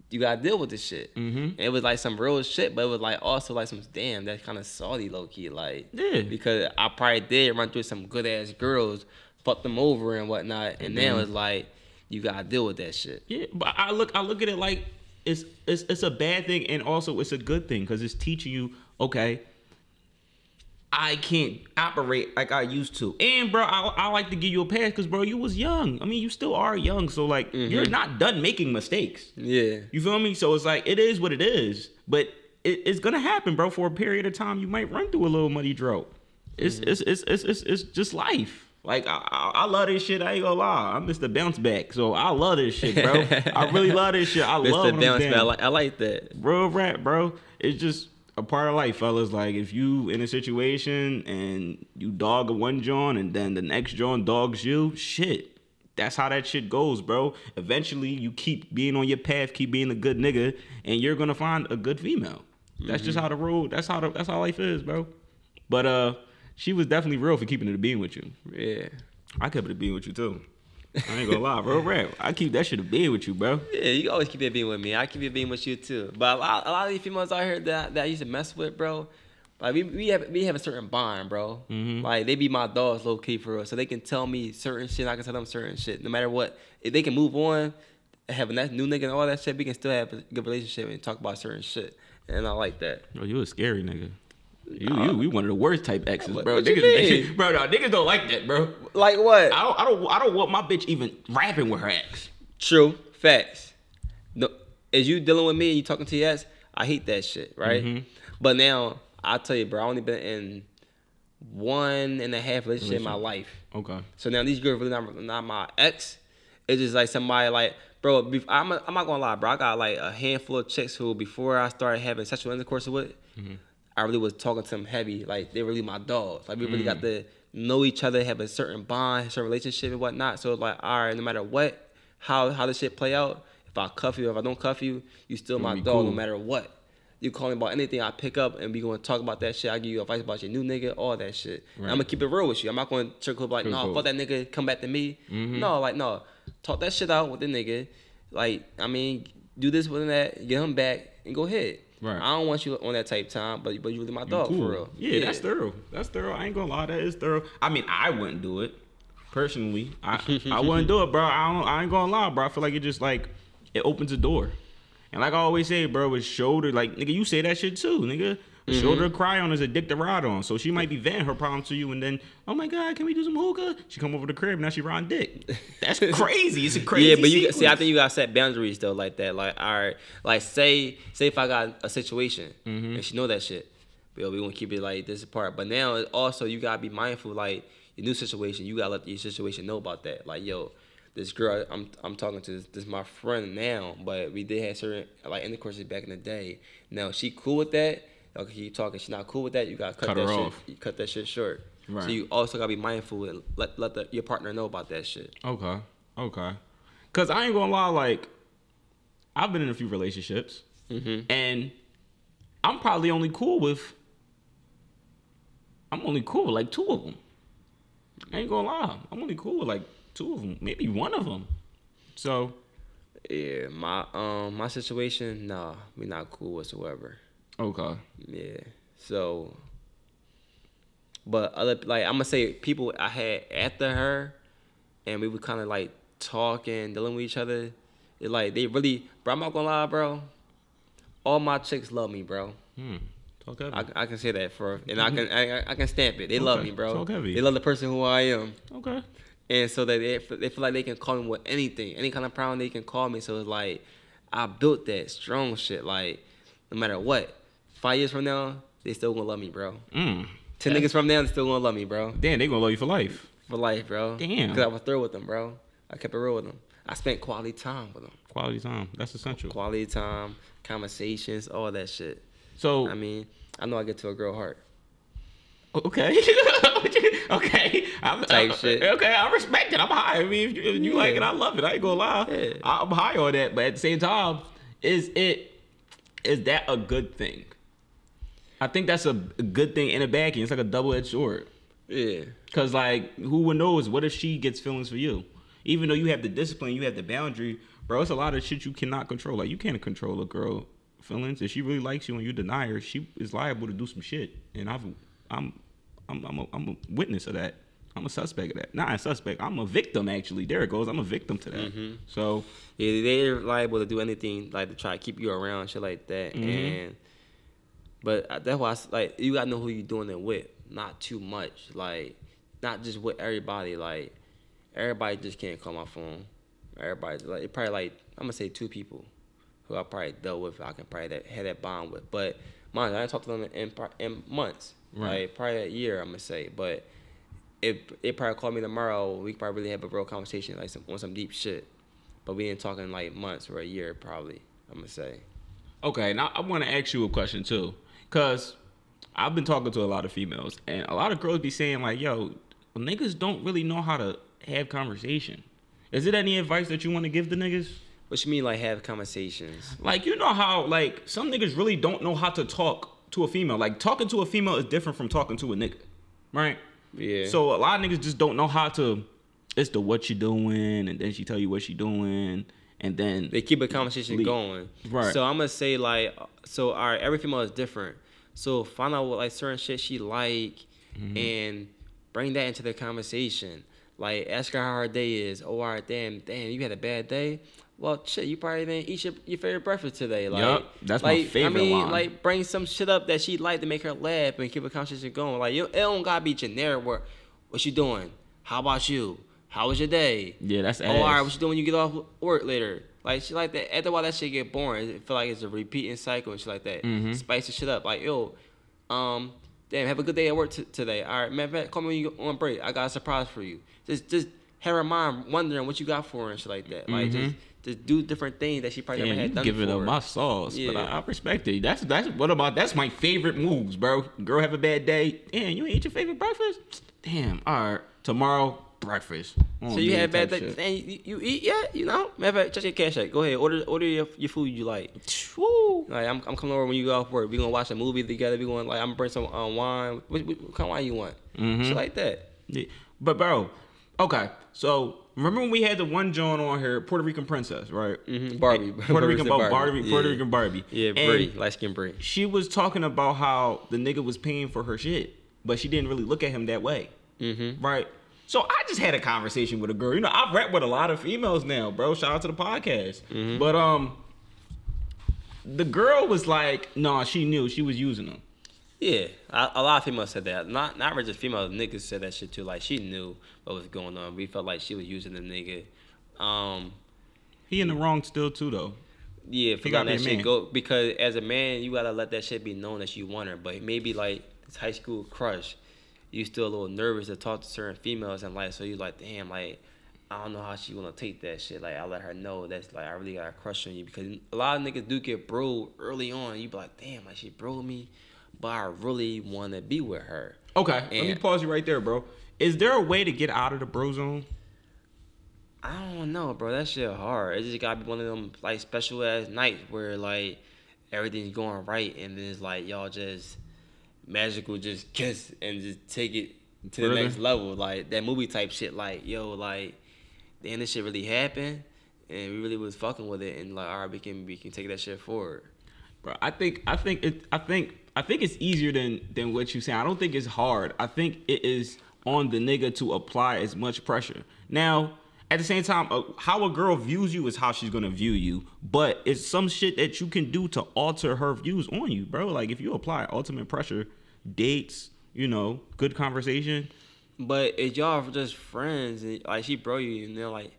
you gotta deal with this shit. Mm-hmm. It was like some real shit, but it was like also like some damn that's kind of salty low key, like Yeah. because I probably did run through some good ass girls, fuck them over and whatnot, and then it was like you gotta deal with that shit. Yeah, but I look I look at it like it's it's it's a bad thing and also it's a good thing because it's teaching you okay. I can't operate like I used to, and bro, I, I like to give you a pass because bro, you was young. I mean, you still are young, so like you're mm-hmm. not done making mistakes. Yeah, You feel me? So it's like it is what it is, but it, it's gonna happen, bro. For a period of time, you might run through a little muddy drought. It's mm-hmm. it's, it's it's it's it's just life. Like I, I, I love this shit. I ain't gonna lie. I'm Mr. Bounce Back, so I love this shit, bro. I really love this shit. I love Mr. Bounce. Back, I like, I like that. Real rap, bro. It's just a part of life, fellas. Like if you in a situation and you dog a one John and then the next John dogs you, shit. That's how that shit goes, bro. Eventually you keep being on your path, keep being a good nigga, and you're gonna find a good female. That's just how the road that's how the, that's how life is, bro. But uh she was definitely real for keeping it a being with you. Yeah, I kept it a being with you too. I ain't gonna lie, bro. Rap. I keep that shit a being with you, bro. Yeah, you always keep it being with me. I keep it being with you too. But a lot, a lot of these females out here that, that I used to mess with, bro. Like we, we have we have a certain bond, bro. Mhm. Like they be my dogs, low key for real. So they can tell me certain shit. I can tell them certain shit. No matter what, if they can move on, having that new nigga and all that shit, we can still have a good relationship and talk about certain shit. And I like that. Bro, you a scary nigga. You, you, you one of the worst type exes, bro. what you niggas, bro, no, niggas don't like that, bro. Like what? I don't, I don't, I don't want my bitch even rapping with her ex. True. Facts. No, as you dealing with me and you talking to your ex, I hate that shit, right? Mhm. But now I'll tell you, bro, I only been in one and a half relationship in my life. Okay. So now these girls really not, not my ex. It's just like somebody like, bro. I'm, I'm not gonna lie, bro. I got like a handful of chicks who, before I started having sexual intercourse with, I really was talking to them heavy. Like they really my dogs. Like we really got to know each other, have a certain bond, certain relationship and whatnot. So it's like, all right, no matter what, how how this shit play out, if I cuff you, if I don't cuff you, you still my dog, cool. no matter what. You call me about anything I pick up and we gonna talk about that shit. I give you advice about your new nigga, all that shit. And I'm gonna keep it real with you. I'm not gonna trickle up like, no, cool. fuck that nigga, come back to me. No, like no, talk that shit out with the nigga. Like I mean, do this with that, get him back, and go ahead. Right. I don't want you on that type time, but but you really my dog cool. for real. Yeah, that's thorough. That's thorough. I ain't gonna lie, that is thorough. I mean, I wouldn't do it personally. I I wouldn't do it, bro. I don't. I ain't gonna lie, bro. I feel like it just like it opens a door. And like I always say, bro, with shoulder, like nigga, you say that shit too, nigga. A shoulder to cry on is a dick to ride on. So she might be venting her problems to you, and then, oh my god, can we do some hookah? She come over the crib, now she riding dick. That's crazy. It's a crazy. yeah, but you see, I think you gotta set boundaries though, like that. Like, all right, like say say if I got a situation Mm-hmm. and she know that shit, but we gonna keep it like this apart. But now also you gotta be mindful, like your new situation, you gotta let your situation know about that. Like, yo, this girl I'm I'm talking to, this, this is my friend now, but we did have certain like intercourses back in the day. Now she cool with that. Okay, you talking? She not cool with that. You gotta cut, Cut that shit. off. You cut that shit short. Right. So you also gotta be mindful and let let the, your partner know about that shit. Okay. Okay. Cause I ain't gonna lie, like I've been in a few relationships, Mm-hmm. and I'm probably only cool with. I'm only cool with like two of them. I ain't gonna lie, I'm only cool with like two of them, maybe one of them. So Yeah, my um my situation, nah, we not cool whatsoever. Okay, Yeah. So but other like I'm gonna say people I had after her and we were kinda like talking, dealing with each other. It like they really bro, I'm not gonna lie, bro. All my chicks love me, bro. hmm. talk heavy. I, I can say that for and I can I, I can stamp it. They love me, bro. talk heavy. They love the person who I am. okay, And so that they, they feel like they can call me with anything, any kind of problem they can call me. So it's like I built that strong shit. Like no matter what, five years from now, they still gonna love me, bro. mm. Ten niggas from now, they still gonna love me, bro, Damn, they gonna love you for life. for life, bro. Damn. Cause I was through with them, bro. I kept it real with them. I spent quality time with them. Quality time, that's essential. Quality time, conversations, all that shit. So I mean, I know I get to a girl heart. Okay. okay. I'm, Type I- shit. Okay, I respect it. I'm high. I mean, if you, if you Yeah. like it, I love it. I ain't gonna lie. Yeah. I'm high on that, but at the same time, is it is that a good thing? I think that's a, good thing and a bad thing. It's like a double edged sword. Yeah. Cause like, who would knows? What if she gets feelings for you? Even though you have the discipline, you have the boundary, bro. It's a lot of shit you cannot control. Like you can't control a girl feelings. If she really likes you and you deny her, she is liable to do some shit. And I've, I'm, I'm, I'm a, I'm a witness of that. I'm a suspect of that. Not a suspect. I'm a victim actually. There it goes. I'm a victim to that. So Yeah, they're liable to do anything like to try to keep you around, shit like that. Mhm. And but that's why I like you gotta know who you're doing it with, not too much, like not just with everybody. Like everybody just can't call my phone. Everybody like it probably like I'm gonna say two people who I probably dealt with. I can probably that, had that bond with, but mine I didn't talk to them in in months, Right. like probably a year. I'm gonna say, but. If they probably call me tomorrow, we could probably really have a real conversation, like some, on some deep shit. But we ain't talking like months or a year, probably. I'm gonna say. Okay, now I want to ask you a question too, cause I've been talking to a lot of females, and a lot of girls be saying like, "Yo, niggas don't really know how to have conversation." Is it any advice that you want to give the niggas? What you mean, like have conversations? Like, you know how like some niggas really don't know how to talk to a female. Like talking to a female is different from talking to a nigga, right? Yeah. So a lot of niggas just don't know how to it's the what you doing, and then she tell you what she doing, and then They keep a conversation Leave. going. Right. So I'm gonna say like, so all right, every female is different. So find out what like certain shit she like, Mm-hmm. and bring that into the conversation. Like ask her how her day is. Oh, all right, damn, damn, you had a bad day. Well, shit, you probably didn't eat your, your favorite breakfast today. Like, Yup, that's my like, favorite I mean, line. like bring some shit up that she like to make her laugh and keep a conversation going. Like, you, it don't gotta be generic. Where, what you doing? How about you? How was your day? yeah, that's Oh, all right. What you doing when you get off work later? Like shit like that. After a while, that shit get boring. It feel like it's a repeating cycle and shit like that. Mm-hmm. Spice the shit up. Like yo, um, damn, have a good day at work t- today. All right, man, of fact, call me when you on break. I got a surprise for you. Just just have her mind wondering what you got for her and shit like that. Like just just do different things that she probably Damn, never had done giving before. up my sauce, but Yeah. I, I respect it. That's that's what about that's my favorite moves, bro. Girl have a bad day. Damn, you ain't eat your favorite breakfast. Damn, all right. Tomorrow breakfast. So you yeah, had bad type day. shit. And you, you eat yet? You know? Matter of fact, check your cash app. Go ahead. Order order your, your food you like. Woo. Like I'm, I'm coming over when you go off work. We gonna watch a movie together. We going like I'm gonna bring some um, wine. What, what, what kind of wine you want? Mm-hmm. Shit like that. Yeah. But bro, okay. So remember when we had the one John on here, Puerto Rican princess, right? Mm-hmm. Barbie. Puerto Rican Barbie. Barbie, Barbie, Puerto Yeah. Rican Barbie. Yeah, Brie, light skin Brie. She was talking about how the nigga was paying for her shit, but she didn't really look at him that way. Mm-hmm. Right. So I just had a conversation with a girl. You know, I've rap with a lot of females now, bro. Shout out to the podcast. Mm-hmm. But um, the girl was like, "No, nah, she knew she was using them." Yeah, a, a lot of females said that. Not not just females, niggas said that shit too. Like she knew what was going on. We felt like she was using the nigga. Um, He in the wrong still too, though. yeah, for gotta letting be that shit man. go because as a man, you gotta let that shit be known that you want her. But maybe like this high school crush, you still a little nervous to talk to certain females and like so you like damn like. I don't know how she gonna take that shit. Like I let her know that's like I really got a crush on you because a lot of niggas do get bro early on. You be like, damn, like she bro me, but I really want to be with her. Okay, let me pause you right there, bro. Is there a way to get out of the bro zone? I don't know, bro. That shit hard. It just gotta be one of them like special ass nights where like everything's going right and then it's like y'all just magical just kiss and just take it to the next level. Like that movie type shit. Like yo, like damn, this shit really happened and we really was fucking with it and like all right, we can we can take that shit forward. Bro, I think I think it I think I think it's easier than than what you say. I don't think it's hard. I think it is on the nigga to apply as much pressure. Now, at the same time, uh, how a girl views you is how she's gonna view you. But it's some shit that you can do to alter her views on you, bro. Like if you apply ultimate pressure, dates, you know, good conversation. But if y'all just friends and like she bro you and they're like,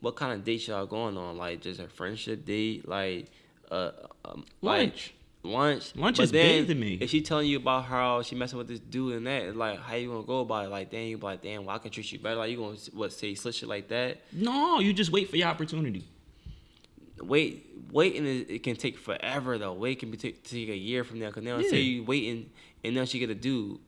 what kind of date y'all going on? Like just a friendship date, like uh, um, Lunch. like, lunch. Lunch but is then big to me. If she telling you about how she messing with this dude and that, like how you gonna go about it? Like damn, you be like damn, well I can treat you better. Like you gonna what say slit shit like that? No, you just wait for your opportunity. Wait, waiting is, it can take forever though. Wait can be take, take a year from now. Cause now say you waiting and now she get a dude.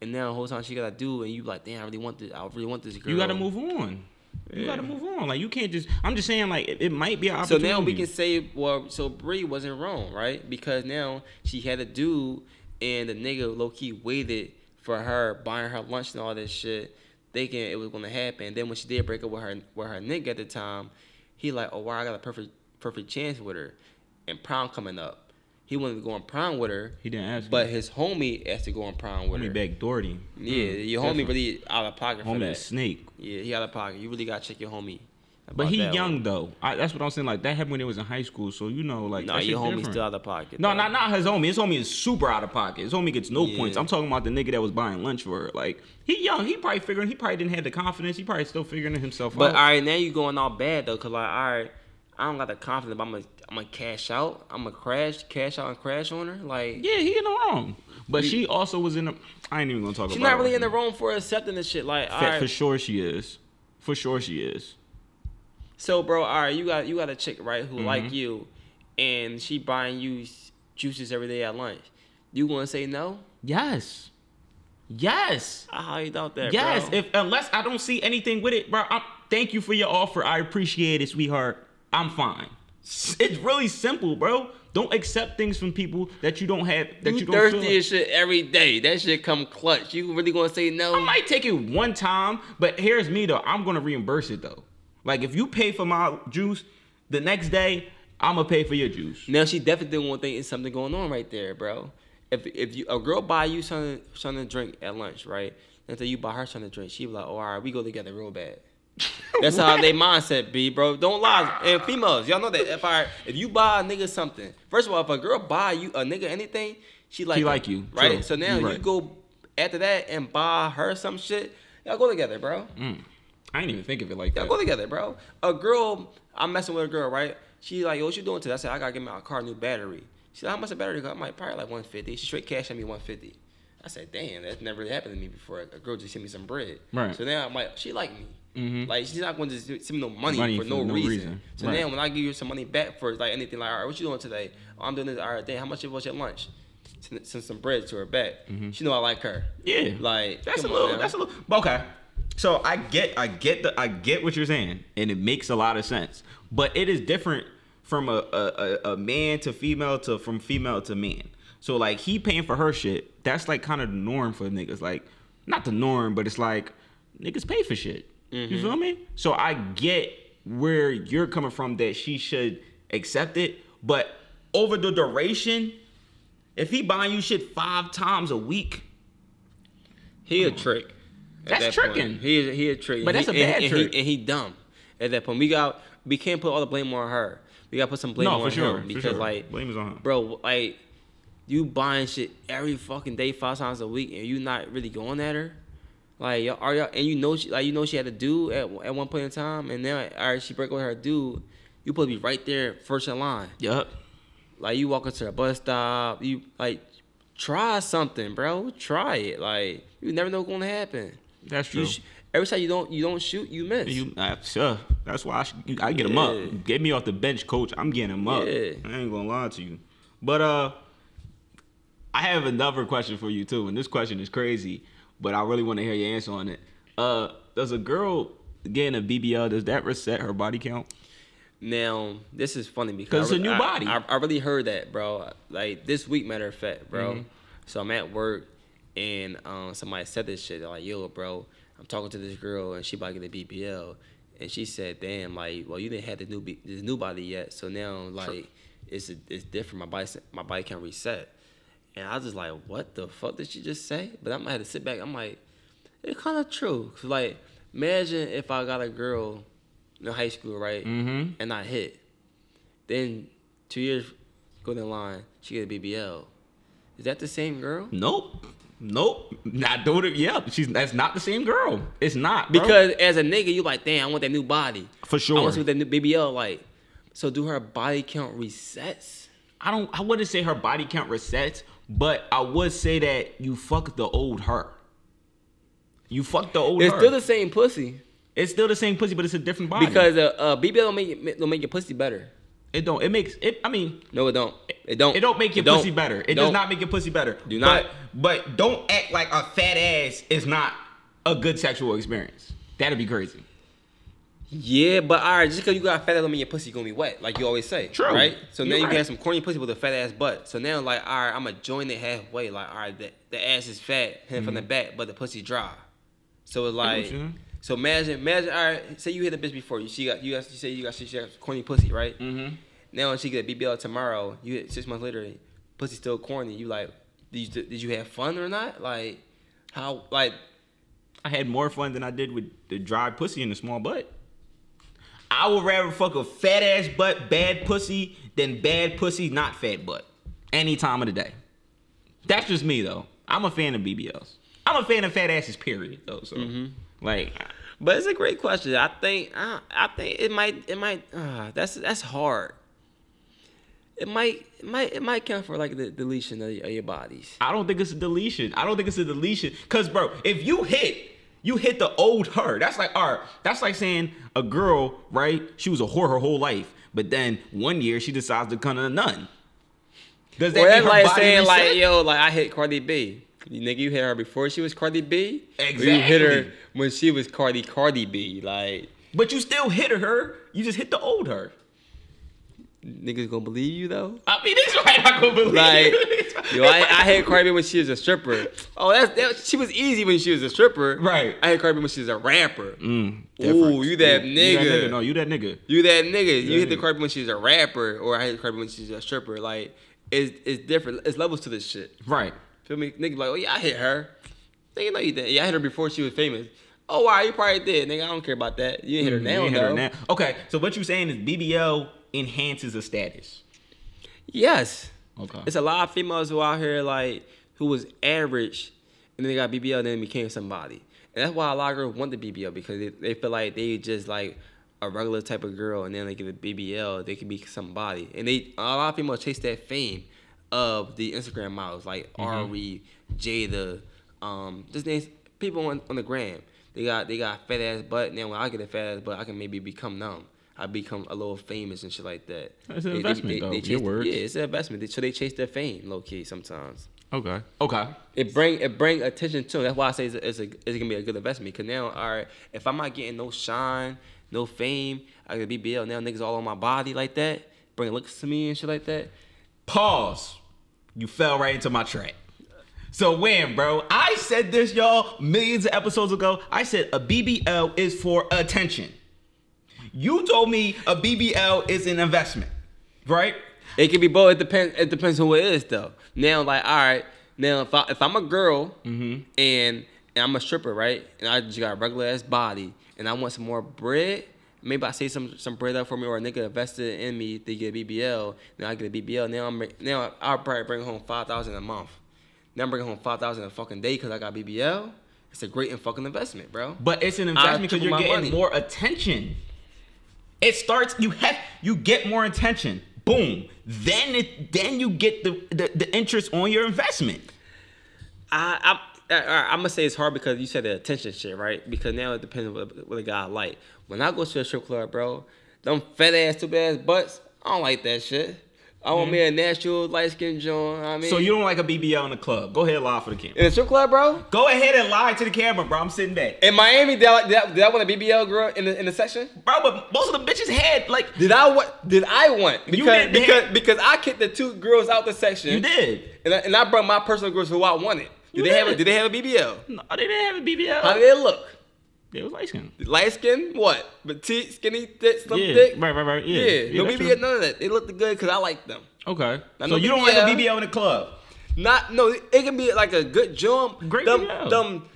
And now the whole time she got a dude, and you like, damn, I really want this. I really want this girl. You gotta move on. You gotta move on. Like you can't just. I'm just saying, like it, it might be an opportunity. So now we can say, well, so Bree wasn't wrong, right? Because now she had a dude, and the nigga low key waited for her, buying her lunch and all this shit, thinking it was gonna happen. Then when she did break up with her with her nigga at the time, he like, oh wow, I got a perfect perfect chance with her, and prom coming up. He wanted to go on prom with her, He didn't ask. but his homie asked to go on prom with her. homie her. back Doherty. Yeah, Mm, your homie really out of pocket for homie that. a snake. Yeah, he out of pocket. You really gotta check your homie. But he young one. though. I, that's what I'm saying. Like that happened when he was in high school. So you know, like Nah, that your homie different. still out of pocket. No, though. not not his homie. His homie is super out of pocket. His homie gets no Yeah. points. I'm talking about the nigga that was buying lunch for her. Like he young. He probably figuring. He probably didn't have the confidence. He probably still figuring himself But out. But all right, now you going all bad though, cause like all right, I don't got the confidence. But I'm gonna I'm gonna cash out. I'm gonna crash, cash out and crash on her. Like yeah, he in the wrong. But she also was in the. I ain't even gonna talk about. she's about. not really it. in the wrong for accepting this shit. Like For, right, for sure she is. For sure she is. so bro, all right, you got you got a chick right who Mm-hmm. like you, and she buying you juices every day at lunch. You gonna say no? Yes. Yes. I highly doubt that. Yes. bro. If unless I don't see anything with it, bro. I'm, thank you for your offer. I appreciate it, sweetheart. I'm fine. It's really simple, bro. Don't accept things from people that you don't have that you, You don't thirsty like. as shit every day. That shit come clutch. You really gonna say no? I might take it one time, but here's me though. I'm gonna reimburse it though. Like if you pay for my juice, the next day I'm gonna pay for your juice. Now she definitely won't think it's something going on right there, bro. If if you a girl buy you something something to drink at lunch, right? Until you buy her something to drink, she be like, oh, all right, we go together real bad. That's how they mindset be, bro. Don't lie. And females, y'all know that if I if you buy a nigga something, first of all, if a girl buy you a nigga anything, she like She like you. right? True. So now You you go after that and buy her some shit. Y'all go together, bro. Mm. I didn't even think of it like Y'all that. go together, bro. A girl, I'm messing with a girl, right? She like, yo, what you doing today? I said, I gotta get my car a new battery. She said, how much a battery cost? I'm like, probably like 150. She straight cash at me 150. I said, damn, that's never really happened to me before. A girl just sent me some bread. Right. So now I'm like, she like me. Mhm. Like she's not going to just send me no money, Money for, for no, no reason. reason. So Right. now when I give you some money back for like anything, like, all right, what you doing today? Oh, I'm doing this. All right, damn, how much it was your lunch? Send, send some bread to her back. She know I like her. Yeah, Like that's a on little. That's a little. Okay, so I get, I get the, I get what you're saying, and it makes a lot of sense. But it is different from a, a, a man to female to from female to man. So like he paying for her shit. That's like kind of the norm for niggas. Like not the norm, but it's like niggas pay for shit. Mm-hmm. You feel me? So I get where you're coming from that she should accept it, but over the duration, if he buying you shit five times a week, He a trick. That's that point. tricking. He is he a trick. But And that's a bad and trick. He, and he dumb. At that point, we got we can't put all the blame on her. We got to put some blame No, on for sure, him for because sure. like Blame is on him. bro, like you buying shit every fucking day, five times a week, and you not really going at her. Like y'all are y'all, and you know she like you know she had a dude at at one point in time, and now all right she break with her dude. You supposed to be right there first in line. Yup. Like you walk into a bus stop, you like try something, bro. Try it. Like you never know what's gonna happen. That's true. sh- every time you don't you don't shoot, you miss. You, uh, sure. That's why I, should, I get him Yeah. up. Get me off the bench, coach. I'm getting him up. Yeah. I ain't gonna lie to you. But uh, I have another question for you too, and this question is crazy, but I really want to hear your answer on it. Uh, does a girl getting a BBL does that reset her body count? now this is funny because it's a new I- body. I, I really heard that, bro. Like this week, matter of fact, bro. Mm-hmm. So I'm at work and um, somebody said this shit. They're like, "Yo, bro, I'm talking to this girl and she about to get a BBL." And she said, "Damn, like, well, you didn't have the new B- this new body yet, so now like it's it's different. My body my body can reset." And I was just like, "What the fuck did she just say?" But I'm gonna have to sit back. I'm like, it's kind of true. Cause like, imagine if I got a girl in high school, right, Mm-hmm. and I hit, then two years go down the line, she get a BBL. Is that the same girl? Nope. Nope. Not doing it. Yeah, she's that's not the same girl. It's not bro. Because as a nigga, you like, damn, I want that new body. for sure. I want to see what that new BBL like. So do her body count resets? I don't. I wouldn't say her body count resets, but I would say that you fuck the old her. You fuck the old It's her. still the same pussy it's still the same pussy, but it's a different body. because uh, uh, BBL don't make it, don't make your pussy better. it don't. It makes it. I mean, No, it don't. It don't. it don't make your It don't. pussy better. It don't. does not make your pussy better. Do not. But, but don't act like a fat ass is not a good sexual experience. That'd be crazy. Yeah, but all right, just because you got fat ass don't mean your pussy gonna be wet, like you always say. True. Right? So now You're you right. have some corny pussy with a fat ass butt. So now, like, all right, I'm gonna join it halfway. Like, all right, the, the ass is fat, hit from the back, but the pussy dry. So it's like, so imagine, imagine, all right, say you hit a bitch before you, she got, you got, you say you got, she got corny pussy, right? Mm-hmm. Now when she get a BBL tomorrow, you hit six months later, pussy still corny. You like, did you, did you have fun or not? Like, how, like, I had more fun than I did with the dry pussy and the small butt. I would rather fuck a fat ass butt, bad pussy, than bad pussy, not fat butt. Any time of the day. That's just me though. I'm a fan of BBLs. I'm a fan of fat asses, period. Though, so like, But it's a great question. I think I, I think it might it might uh, that's that's hard. It might it might it might count for like the deletion of, your- of your bodies. I don't think it's a deletion. I don't think it's a deletion. Cause bro, if you hit, you hit the old her. That's like art. That's like saying a girl, right? She was a whore her whole life, but then one year she decides to become a nun. Does that make that's like saying like yo like I hit Cardi B. You nigga, you hit her before she was Cardi B. Or you hit her when she was Cardi Cardi B. Like But you still hit her. You just hit the old her. Niggas gonna believe you though. I mean, this right not gonna believe Like, you. yo, I, I had Cardi when she was a stripper. Oh, that's that, she was easy when she was a stripper. Right. I had Cardi when she was a rapper. Mm, Ooh, you that You nigga. No, you that nigga. You that nigga. You Yeah, hit the nigga. Cardi B when she's a rapper, or I hit the Cardi when she's a stripper. Like, it's it's different. It's levels to this shit. Right. Feel me? Nigga, like, oh yeah, I hit her. Nigga, no, you did. Yeah, I hit her before she was famous. Oh wow, you probably did, nigga. I don't care about that. You didn't hit her Mm, now, you hit her now. Okay, so what you saying is BBL enhances a status. Yes. Okay. It's a lot of females who out here like who was average and then they got BBL and then became somebody. And that's why a lot of girls want the BBL because they, they feel like they just like a regular type of girl and then they get a BBL, they can be somebody. And they a lot of females chase that fame of the Instagram models like Ari, Jada, um, just names people on, on the gram. They got they got fat ass butt. Now when I get a fat ass butt, I can maybe become numb. I become a little famous and shit like that. It's an They- they- investment, they- though. they Your chase- words. Yeah, it's an investment. They- So they chase their fame, low key sometimes. Okay. Okay. It bring it bring attention to. 'em. That's why I say it's, a, it's, a, it's gonna be a good investment. Cause now, all right, if I'm not getting no shine, no fame, I got a BBL. Now niggas all on my body like that, bring looks to me and shit like that. Pause. You fell right into my trap. So when, bro, I said this, y'all, millions of episodes ago. I said a BBL is for attention. You told me a BBL is an investment, right? It can be both. It depends. It depends who it is though. Now, like, all right, now if I if I'm a girl mm-hmm. and and I'm a stripper, right, and I just got a regular ass body, and I want some more bread. Maybe I say some some bread up for me, or a nigga invested in me to get a BBL. Now I get a BBL. Now I'm now I'll probably bring home five thousand a month. Now I'm bringing home five thousand a fucking day because I got BBL. It's a great and fucking investment, bro. But it's an investment because you're getting money. more attention. It starts. You have you get more attention. Boom. Then it. Then you get the the, the interest on your investment. I, I, I, I'm gonna say it's hard because you said the attention shit, right? Because now it depends on what, what a guy like. When I go to a strip club, bro, them fat ass, stupid ass butts, I don't like that shit. I want me a natural light skin joint. I mean, Mm-hmm. So you don't like a BBL in the club? Go ahead, and lie for the camera. in a strip club, bro? Go ahead and lie to the camera, bro. I'm sitting back, In Miami, did I, did I, did I want a BBL girl in the in the section? bro. But most of the bitches had like Did I want? Did I want? Because did, because did. because I kicked the two girls out the section. you did. and I, and I brought my personal girls who I wanted. You Did they have a, did. did they have a BBL? No, they didn't have a BBL. How did they look? They was light skin. Light skin, what? Petite, skinny, thick, slim, Yeah, thick. right, right, right. Yeah, Yeah, Yeah, no BBL, none of that. They looked good because I like them. Okay. Now, so no you don't like a BBL. BBL in the club? Not no, it can be like a good jump. Great them, BBL. them,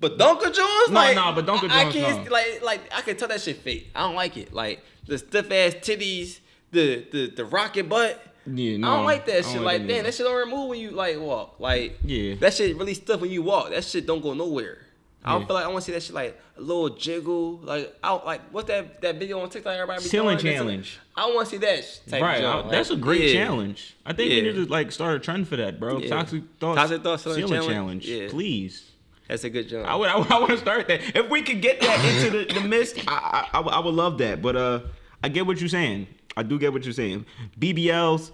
but Dunker Jones, No, like no, but Dunker I, I Jones, can't no. like like I can tell that shit fake. I don't like it. Like the stiff ass titties, the the the rocket butt. Yeah, no, I don't like that don't shit. like damn, that shit don't remove when you like walk. Like, Yeah. that shit really stuff when you walk. That shit don't go nowhere. I don't Yeah. feel like I want to see that shit like a little jiggle. Like, I don't, like what's that that video on TikTok? Everybody be Ceiling doing? Challenge. a- I want to see that type Right, of I- joint. that's a great yeah. challenge. I think Yeah. we need to like start a trend for that, bro. Yeah. Toxic thoughts, Toxic Thoughts Ceiling ceiling Challenge? challenge, Yeah. please. That's a good job. I would, I, would- I want to start that. If we could get that into the, the mist, I, I, I, I would love that. But uh, I get what you're saying. I do get what you're saying. BBLs,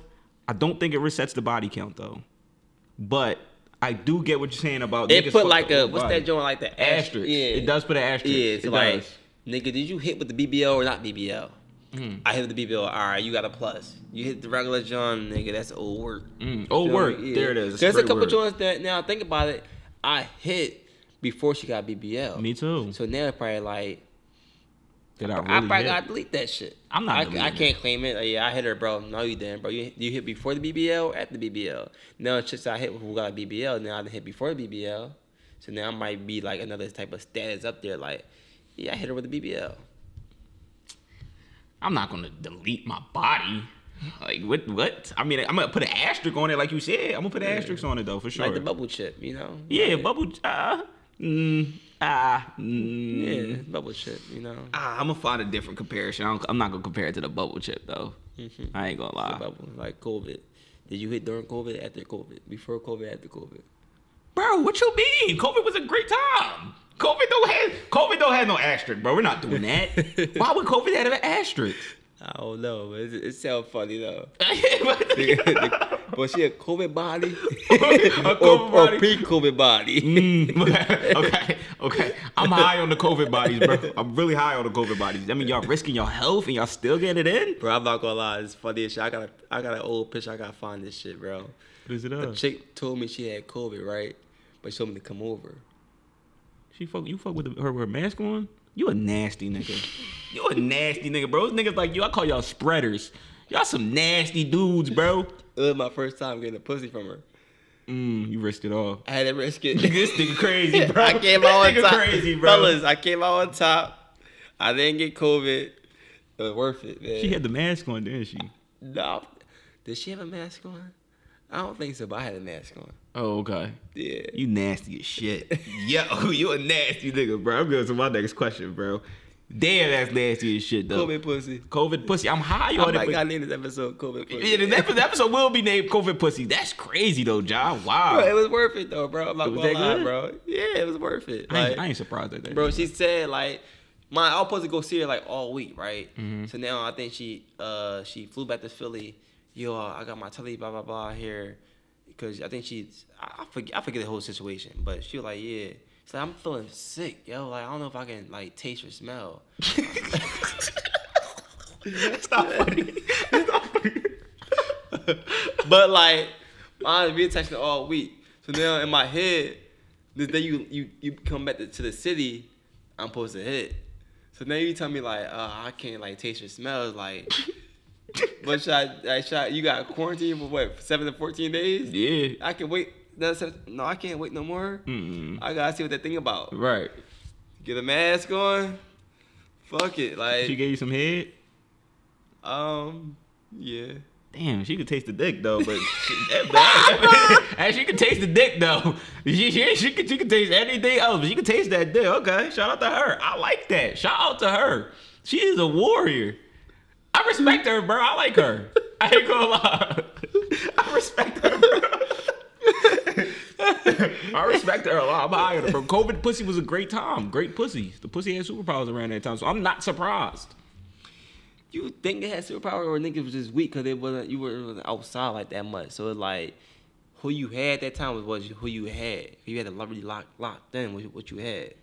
I don't think it resets the body count though. But I do get what you're saying about It put like a what's body. that joint like the asterisk. Yeah, It does put an asterisk. Yeah, it's it like does. nigga, did you hit with the BBL or not BBL? Mm. I hit the BBL. All right, you got a plus. You hit the regular joint, nigga. That's old work. Mm, old Feel work. me? There it is. There's a couple word. joints that now think about it. I hit before she got BBL. Me too. So now it's probably like Did I I really probably hit? gotta delete that shit. I'm not I, I can't claim it. Like, yeah, I hit her, bro. No, you didn't, bro. You, you hit before the BBL at the BBL. Now it's just I hit who got a BBL. Now I hit before the BBL. So now I might be like another type of status up there. Like, yeah, I hit her with the BBL. I'm not gonna delete my body. Like what? What? I mean, I'm gonna put an asterisk on it, like you said. I'm gonna put an asterisk on it though, for sure. Like the bubble chip, you know? yeah, Like, bubble. Uh, mm, ah, mm. Yeah, bubble chip, you know? Ah, I'm gonna find a different comparison. I I'm not gonna compare it to the bubble chip though. I ain't gonna lie, bubble, like COVID. Did you hit during COVID, after COVID, before COVID, after COVID? bro. What you mean? COVID was a great time. COVID don't have COVID don't have no asterisk, bro. We're not doing that. Why would COVID have an asterisk? I don't know, but it, it sounds funny though. the, the, but she a COVID body, A or, COVID body? or pre-COVID body. Mm, okay, okay. I'm high on the COVID bodies, bro. I'm really high on the COVID bodies. I mean, y'all risking your health and y'all still getting it in. Bro, I'm not gonna lie, it's funny as shit. I got a, I got an old picture. I gotta find this shit, bro. What is it A chick told me she had COVID, right? But she told me to come over. She fuck you fuck with the, her with her mask on. You a nasty nigga. you a nasty nigga, bro. Those niggas like you. I call y'all spreaders. Y'all some nasty dudes, bro. It was my first time getting a pussy from her. Mm, you risked it all. I had to risk it. this nigga crazy, bro. I came out on top. crazy, bro. Fellas, I came out on top. I didn't get COVID. It was worth it, man. She had the mask on, didn't she? no. Did she have a mask on? I don't think so, but I had a mask on. Oh, okay. Yeah. You nasty as shit. Yo, you a nasty nigga, bro. I'm going to my next question, bro. Damn, that's nasty as shit, though. COVID pussy. COVID pussy. I'm high I on might it. gotta But, name this episode COVID pussy. yeah, the next episode will be named COVID pussy. That's crazy, though, John. Wow. Bro, it was worth it though, bro. I'm not Was gonna that lie, good? bro. Yeah, it was worth it. I, ain't, I ain't surprised at that. bro, she said like, my I was supposed to go see her like all week, right? Mm-hmm. So now I think she uh she flew back to Philly. Yo, I got my telly, blah blah blah here, because I think she's I, I forget I forget the whole situation, but she was like, yeah. She's like, I'm feeling sick, yo. Like I don't know if I can like taste or smell. Stop funny. Stop funny. but like, I was being texting all week. So now in my head, the day you you you come back to, to the city, I'm supposed to hit. So now you tell me like, uh, I can't like taste or smell. Like, but should I, should you got quarantine for what seven to fourteen days? Yeah. I can wait. No, I can't wait no more. Mm-mm. I gotta see what that thing about. Right. Get a mask on. Fuck it, like She gave you some head? um, yeah. Damn, she could taste the dick though, but and she could taste the dick though. She, she, she could she could taste anything else, but she could taste that dick. Okay, shout out to her. I like that. Shout out to her. She is a warrior. I respect her, bro. I like her. I ain't gonna lie. I respect her, bro. I respect her a lot. I'm high on her, bro. COVID pussy was a great time. Great pussy. The pussy had superpowers around that time, so I'm not surprised. You think it had superpower or niggas was just weak because it wasn't you weren't outside like that much. So it's like who you had that time was who you had. You had to really lock locked in with what you had.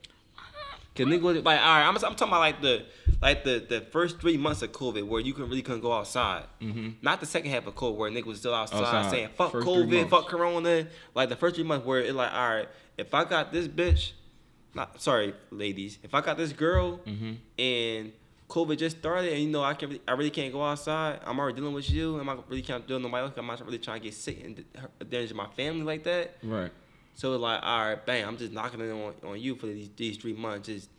Cause niggas was like, all right, I'm, I'm talking about like the like the, the first three months of COVID where you can really couldn't go outside. Mm-hmm. Not the second half of COVID where niggas was still outside, Outside. saying fuck First COVID, fuck Corona. Like the first three months where it's like, all right, if I got this bitch, not sorry, ladies, if I got this girl mm-hmm. and COVID just started and you know I can really, I really can't go outside. I'm already dealing with you. I'm not really can't deal with nobody else. I'm not really trying to get sick and endanger my family like that. Right. So it's like, all right, bang, I'm just knocking it on, on you for these these three months, just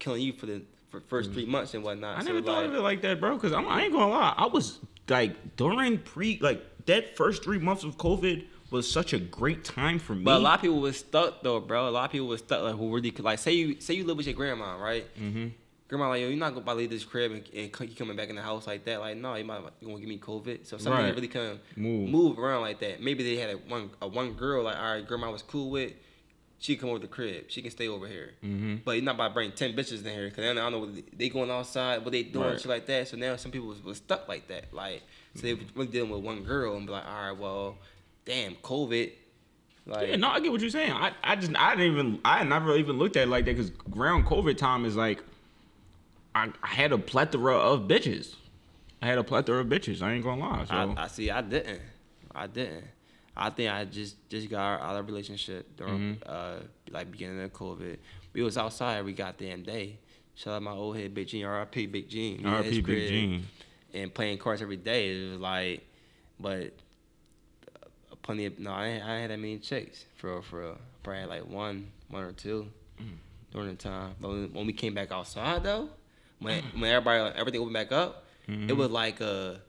killing you for the for first three months and whatnot. I never thought like, of it like that, bro. Because I ain't gonna lie, I was like during pre like that first three months of COVID was such a great time for me. But a lot of people was stuck though, bro. A lot of people was stuck like who really like say you say you live with your grandma, right? mm-hmm. Grandma like yo, you're not gonna leave this crib and, and coming back in the house like that. Like no, you might you gonna give me COVID. So somebody Right. really couldn't Move. move around like that. Maybe they had a one a one girl like all right, grandma was cool with. She come over the crib. She can stay over here. Mm-hmm. But you're not about to bring ten bitches in here because I don't know what they going outside, what they doing, Right. shit like that. So now some people was, was stuck like that. Like so they was really dealing with one girl and be like, all right, well, damn, COVID. Like Yeah, no, I get what you're saying. I, I just I didn't even I never even looked at it like that because ground COVID time is like I, I had a plethora of bitches. I had a plethora of bitches. I ain't gonna lie. So I, I see. I didn't. I didn't. I think I just just got out of relationship during Mm-hmm. uh like beginning of COVID. We was outside every goddamn day. Shout out my old head Big Gene, R.I.P. Big Gene. We at his RP Big Gene. And playing cards every day. It was like, but uh, plenty of no, I ain't, I ain't had that many chicks for real, for real. Probably like one, one or two Mm. during the time. But when, when we came back outside though, when when everybody everything opened back up, Mm-hmm. it was like a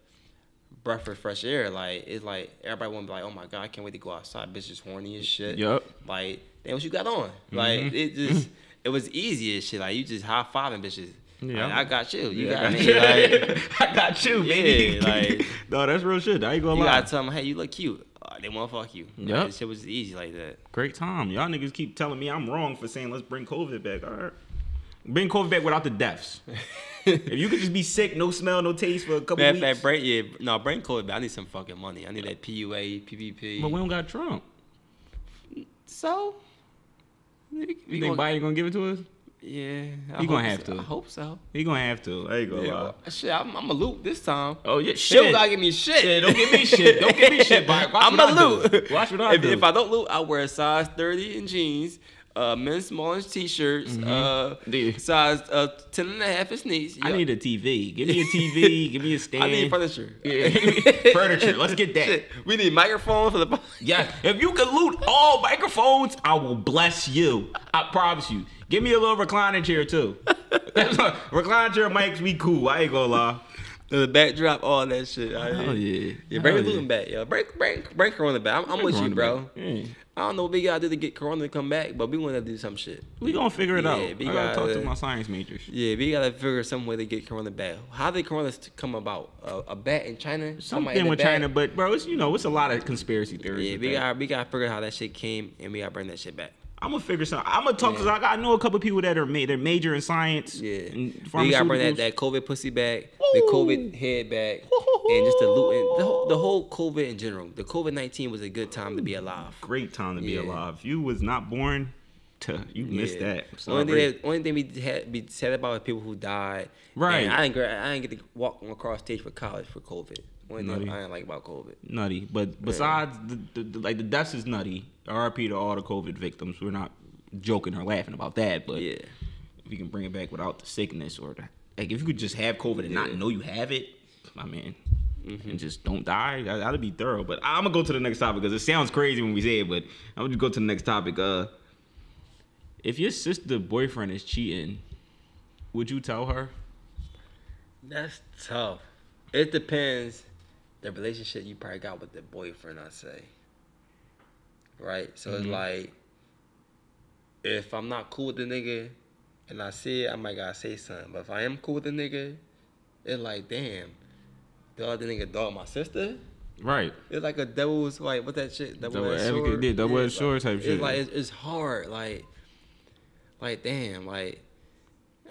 breath of fresh air. Like it's like everybody want to be like, oh my god, I can't wait to go outside. Bitch is horny as shit. Yup. Like damn, what you got on? Like Mhm. it just it was easy as shit. Like you just high fiving bitches. Yeah. Like, I got you. You Yeah, got me. Like I got you, baby. Yeah, like- no, that's real shit. I ain't gonna you lie. gotta tell them, hey, you look cute. Uh, they want to fuck you. Like, Yup. this shit was easy like that. Great time. Y'all niggas keep telling me I'm wrong for saying let's bring COVID back. All right. Bring COVID back without the deaths. if you could just be sick, no smell, no taste for a couple Matter of weeks. fact, brain, yeah, no, brain COVID. But I need some fucking money. I need that PUA, PPP. but we don't got Trump. so, You think gonna, Biden gonna give it to us? yeah, I He gonna have so. to. I hope so. He gonna have to. I ain't gonna Yeah, shit, I'm, I'm a loot this time. Oh yeah, Shit, gotta give me shit. Yeah, don't give me shit. Don't give me shit, Biden. Watch I'm a loot. Watch what I if, do. If I don't loot, I wear a size 30 in jeans, uh, men's smallish t-shirts, uh, size uh, 10 and a half in sneaks. I need a TV. Give me a TV. give me a stand. I need furniture. Yeah. Furniture. Let's get that. Shit, we need microphones for the. Yeah, if you can loot all microphones, I will bless you. I promise you. Give me a little reclining chair too. reclining chair makes me cool. I ain't gonna lie. The backdrop, all that shit. Hell yeah. Yeah, bring Hell the looting back, yo. Bring, bring, bring Corona back. I'm, I'm with you, bro. Yeah. I don't know what we gotta do to get Corona to come back, but we want to do some shit. We gonna figure it Yeah, out. I we gotta talk to gotta- my science majors. Yeah, we gotta figure some way to get Corona back. How did Corona come about? A, a bat in China? Something with? China, but bro, it's you know, it's a lot of conspiracy theories. Yeah, we got we gotta figure out how that shit came, and we gotta bring that shit back. I'm gonna figure something. I'm gonna talk because. I, I know a couple people that are ma- they're major in science. Yeah, and we gotta bring that, that COVID pussy back, the COVID head back, and just the loot and the whole, the whole COVID in general. The COVID nineteen was a good time to be alive. Great time to be Yeah. alive. If you was not born, to, you missed Yeah. that. I'm Only thing, that, only thing we had be sad about is people who died. Right. And I didn't. I didn't get to walk across stage for college for COVID. Only thing Nutty. I didn't like about COVID. nutty. But besides the, the, the like the deaths is nutty. RP to all the COVID victims. We're not joking or laughing about that. But Yeah. if you can bring it back without the sickness or the like, if you could just have COVID and not know you have it, my man. Mm-hmm. And just don't die. That- That'd be thorough. But I'm gonna go to the next topic because it sounds crazy when we say it. But I'm gonna go to the next topic. Uh, if your sister boyfriend is cheating, would you tell her? That's tough. It depends the relationship you probably got with the boyfriend, I say. Right? So it's Mhm. like if I'm not cool with the nigga and I see it, I might gotta say something. But if I am cool with the nigga, it's like, damn, the other nigga dog my sister? Right. It's like a devil's like what that shit double Double advocate, sword. yeah, double-edged sword like, type it's shit. like it's, it's hard. Like, like damn, like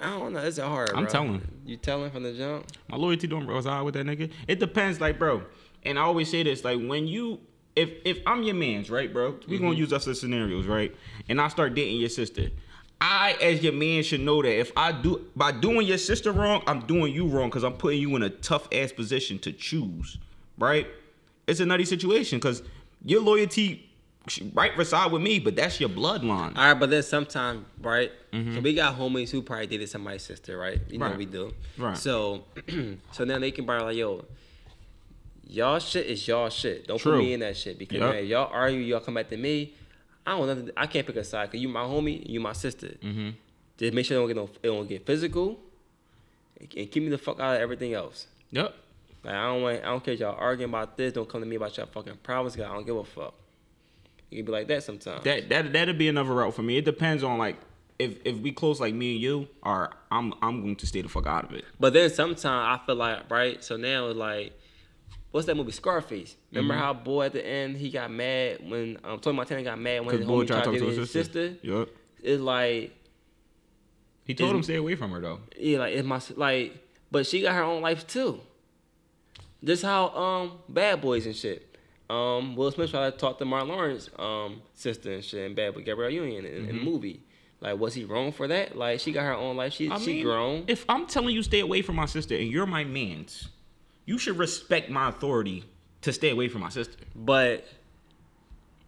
I don't know. It's a hard. I'm bro. telling. You telling from the jump. My loyalty don't reside with that nigga. It depends, like, bro. And I always say this, like, when you, if if I'm your man's, right, bro, we gonna mm-hmm. use us as scenarios, right? And I start dating your sister. I, as your man, should know that if I do by doing your sister wrong, I'm doing you wrong because I'm putting you in a tough ass position to choose, right? It's a nutty situation because your loyalty right reside with me, but that's your bloodline. All right, but then sometimes, right? So we got homies who probably dated somebody's sister, right? You know Mm-hmm. Right. we do. Right. So, so now they can probably like, yo, y'all shit is y'all shit. Don't True. put me in that shit because Yup. man, y'all argue, y'all come back to me. I don't know. I can't pick a side because you my homie, you my sister. Mm-hmm. Just make sure it don't get no, it don't get physical, and keep me the fuck out of everything else. Yep. Like I don't want, I don't care if y'all arguing about this. Don't come to me about your fucking problems. Cause I don't give a fuck. Can be like that sometimes. That that that'd be another route for me. It depends on like if if we close like me and you, or I'm I'm going to stay the fuck out of it. But then sometimes I feel like right. So now it's like, what's that movie Scarface? Remember Mm-hmm. how boy at the end he got mad when um Tony Montana got mad when his boy tried tried to talk to his his sister. sister. Yep. It's like He told him stay away from her though. yeah, like it's my like, but she got her own life too. This how um Bad Boys and shit. Um, Will Smith tried to talk to Martin Lawrence um sister and shit and Bad with Gabrielle Union in, in the movie. Like, was he wrong for that? Like, she got her own life. She Mm-hmm. I she mean, grown. If I'm telling you stay away from my sister and you're my man's, you should respect my authority to stay away from my sister. But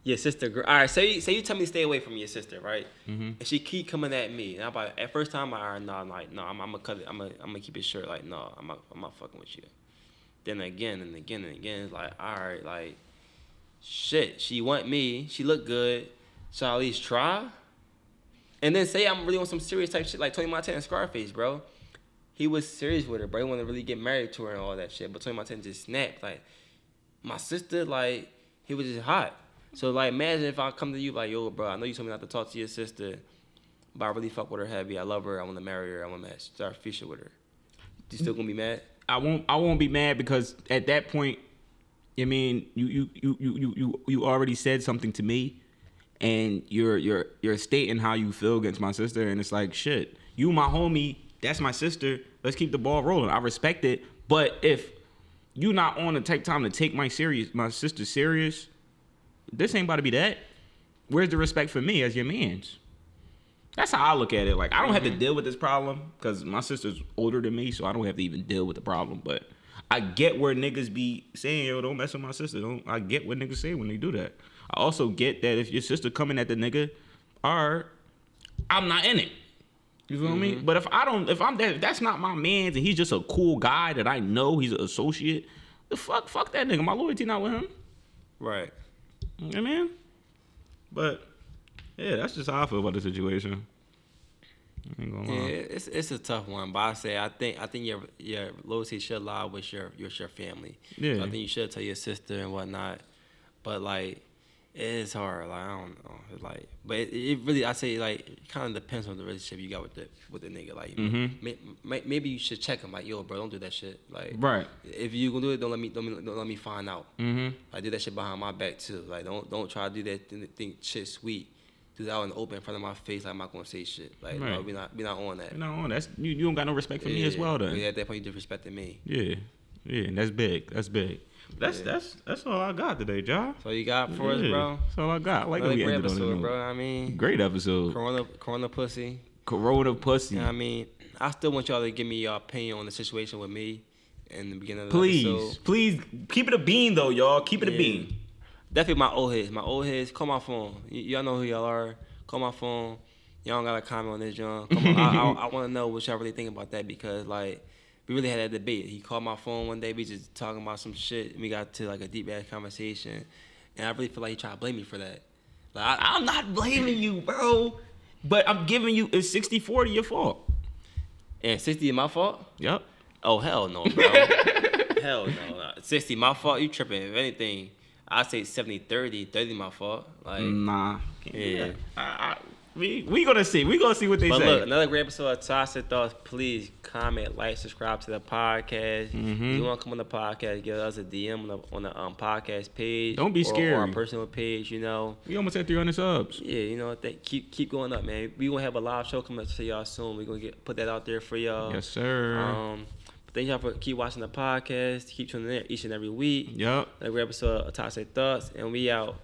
your sister, all right. Say you- say you tell me to stay away from your sister, right? Mm-hmm. And she keep coming at me. And I'm like, at first time, I no, I'm like, no, I'm, I'm gonna cut it. I'm gonna, I'm gonna keep it short. Like, no, I'm not, I'm not fucking with you. Then again and again and again, it's like, all right, like, shit. She want me. She look good. So I at least try. And then say I'm really on some serious type shit, like Tony Montana and Scarface, bro. He was serious with her, bro. He wanted to really get married to her and all that shit. But Tony Montana just snapped. Like, my sister, like, he was just hot. So, like, imagine if I come to you, like, yo, bro, I know you told me not to talk to your sister, but I really fuck with her heavy. I love her. I want to marry her. I want to start fishing with her. You still gonna be mad? I won't I won't be mad because at that point, I mean, you you you you you you, already said something to me, and you're you're you're stating how you feel against my sister, and it's like shit. You my homie, that's my sister. Let's keep the ball rolling. I respect it, but if you not on to take time to take my serious my sister serious, this ain't about to be that. Where's the respect for me as your man's? That's how I look at it. Like I don't have to mm-hmm. deal with this problem because my sister's older than me, so I don't have to even deal with the problem. But I get where niggas be saying, "Yo, don't mess with my sister." Don't. I get what niggas say when they do that. I also get that if your sister coming at the nigga, or I'm not in it. You feel me? Mm-hmm. But if I don't, if I'm that, if that's not my man's, and he's just a cool guy that I know, he's an associate. The fuck, fuck that nigga. My loyalty not with him. Right. You know what I mean? But yeah, that's just how I feel about the situation. I ain't gonna Yeah, it's it's a tough one, but I say I think I think your your loyalty should lie with your with your family. Yeah. So I think you should tell your sister and whatnot, but like it is hard. Like I don't know, It's like but it, it really I say like it kind of depends on the relationship you got with the with the nigga. Like Mhm. may, may, maybe you should check him. Like yo, bro, don't do that shit. Like Right. if you gonna do it, don't let me don't, me- don't let me find out. Mm-hmm. I do that shit behind my back too. Like don't don't try to do that th- think shit sweet. That out in the open in front of my face. Like, I'm not gonna say shit. Like no, we not we not on that. No, that's you. You don't got no respect for me as well, then. Yeah, at that point you disrespecting me. Yeah, yeah, and that's big. That's big. That's Yeah. that's that's all I got today, John. So you got for us, bro. That's all I got. I like that Another we great ended on episode, note. bro. I mean, Great episode. Corona, Corona pussy. Corona pussy. You know I mean, I still want y'all to give me your opinion on the situation with me in the beginning of the Please, episode. please please keep it a bean though, y'all. Keep it a bean. Definitely my old heads. My old heads. Call my phone. Y- y'all know who y'all are. Call my phone. Y'all don't got to comment on this, John. Come on. I, I, I want to know what y'all really think about that because, like, we really had that debate. He called my phone one day. We just talking about some shit. And we got to, like, a deep ass conversation. And I really feel like he tried to blame me for that. Like, I, I'm not blaming you, bro. But I'm giving you it's 60-40 your fault. and 60 is my fault? Yep. Oh, hell no, bro. hell no. 60 my fault? You tripping. If anything, i say 70 30. 30 my fault. Like, Nah. Yeah. I, I, we we gonna see. We gonna see what they But say. look, another great episode of Toxic Thoughts. Please comment, like, subscribe to the podcast. Mm-hmm. If you want to come on the podcast, give us a DM on the, on the um, podcast page. Don't be or- Or, our personal page, you know. we almost had 300 subs. Yeah, you know, th- keep keep going up, man. We gonna have a live show coming up to y'all soon. We gonna get put that out there for y'all. Yes, sir. Um, but thank y'all for keep watching the podcast. Keep tuning in each and every week. yep. Another great episode of Toxic Thoughts, and we out.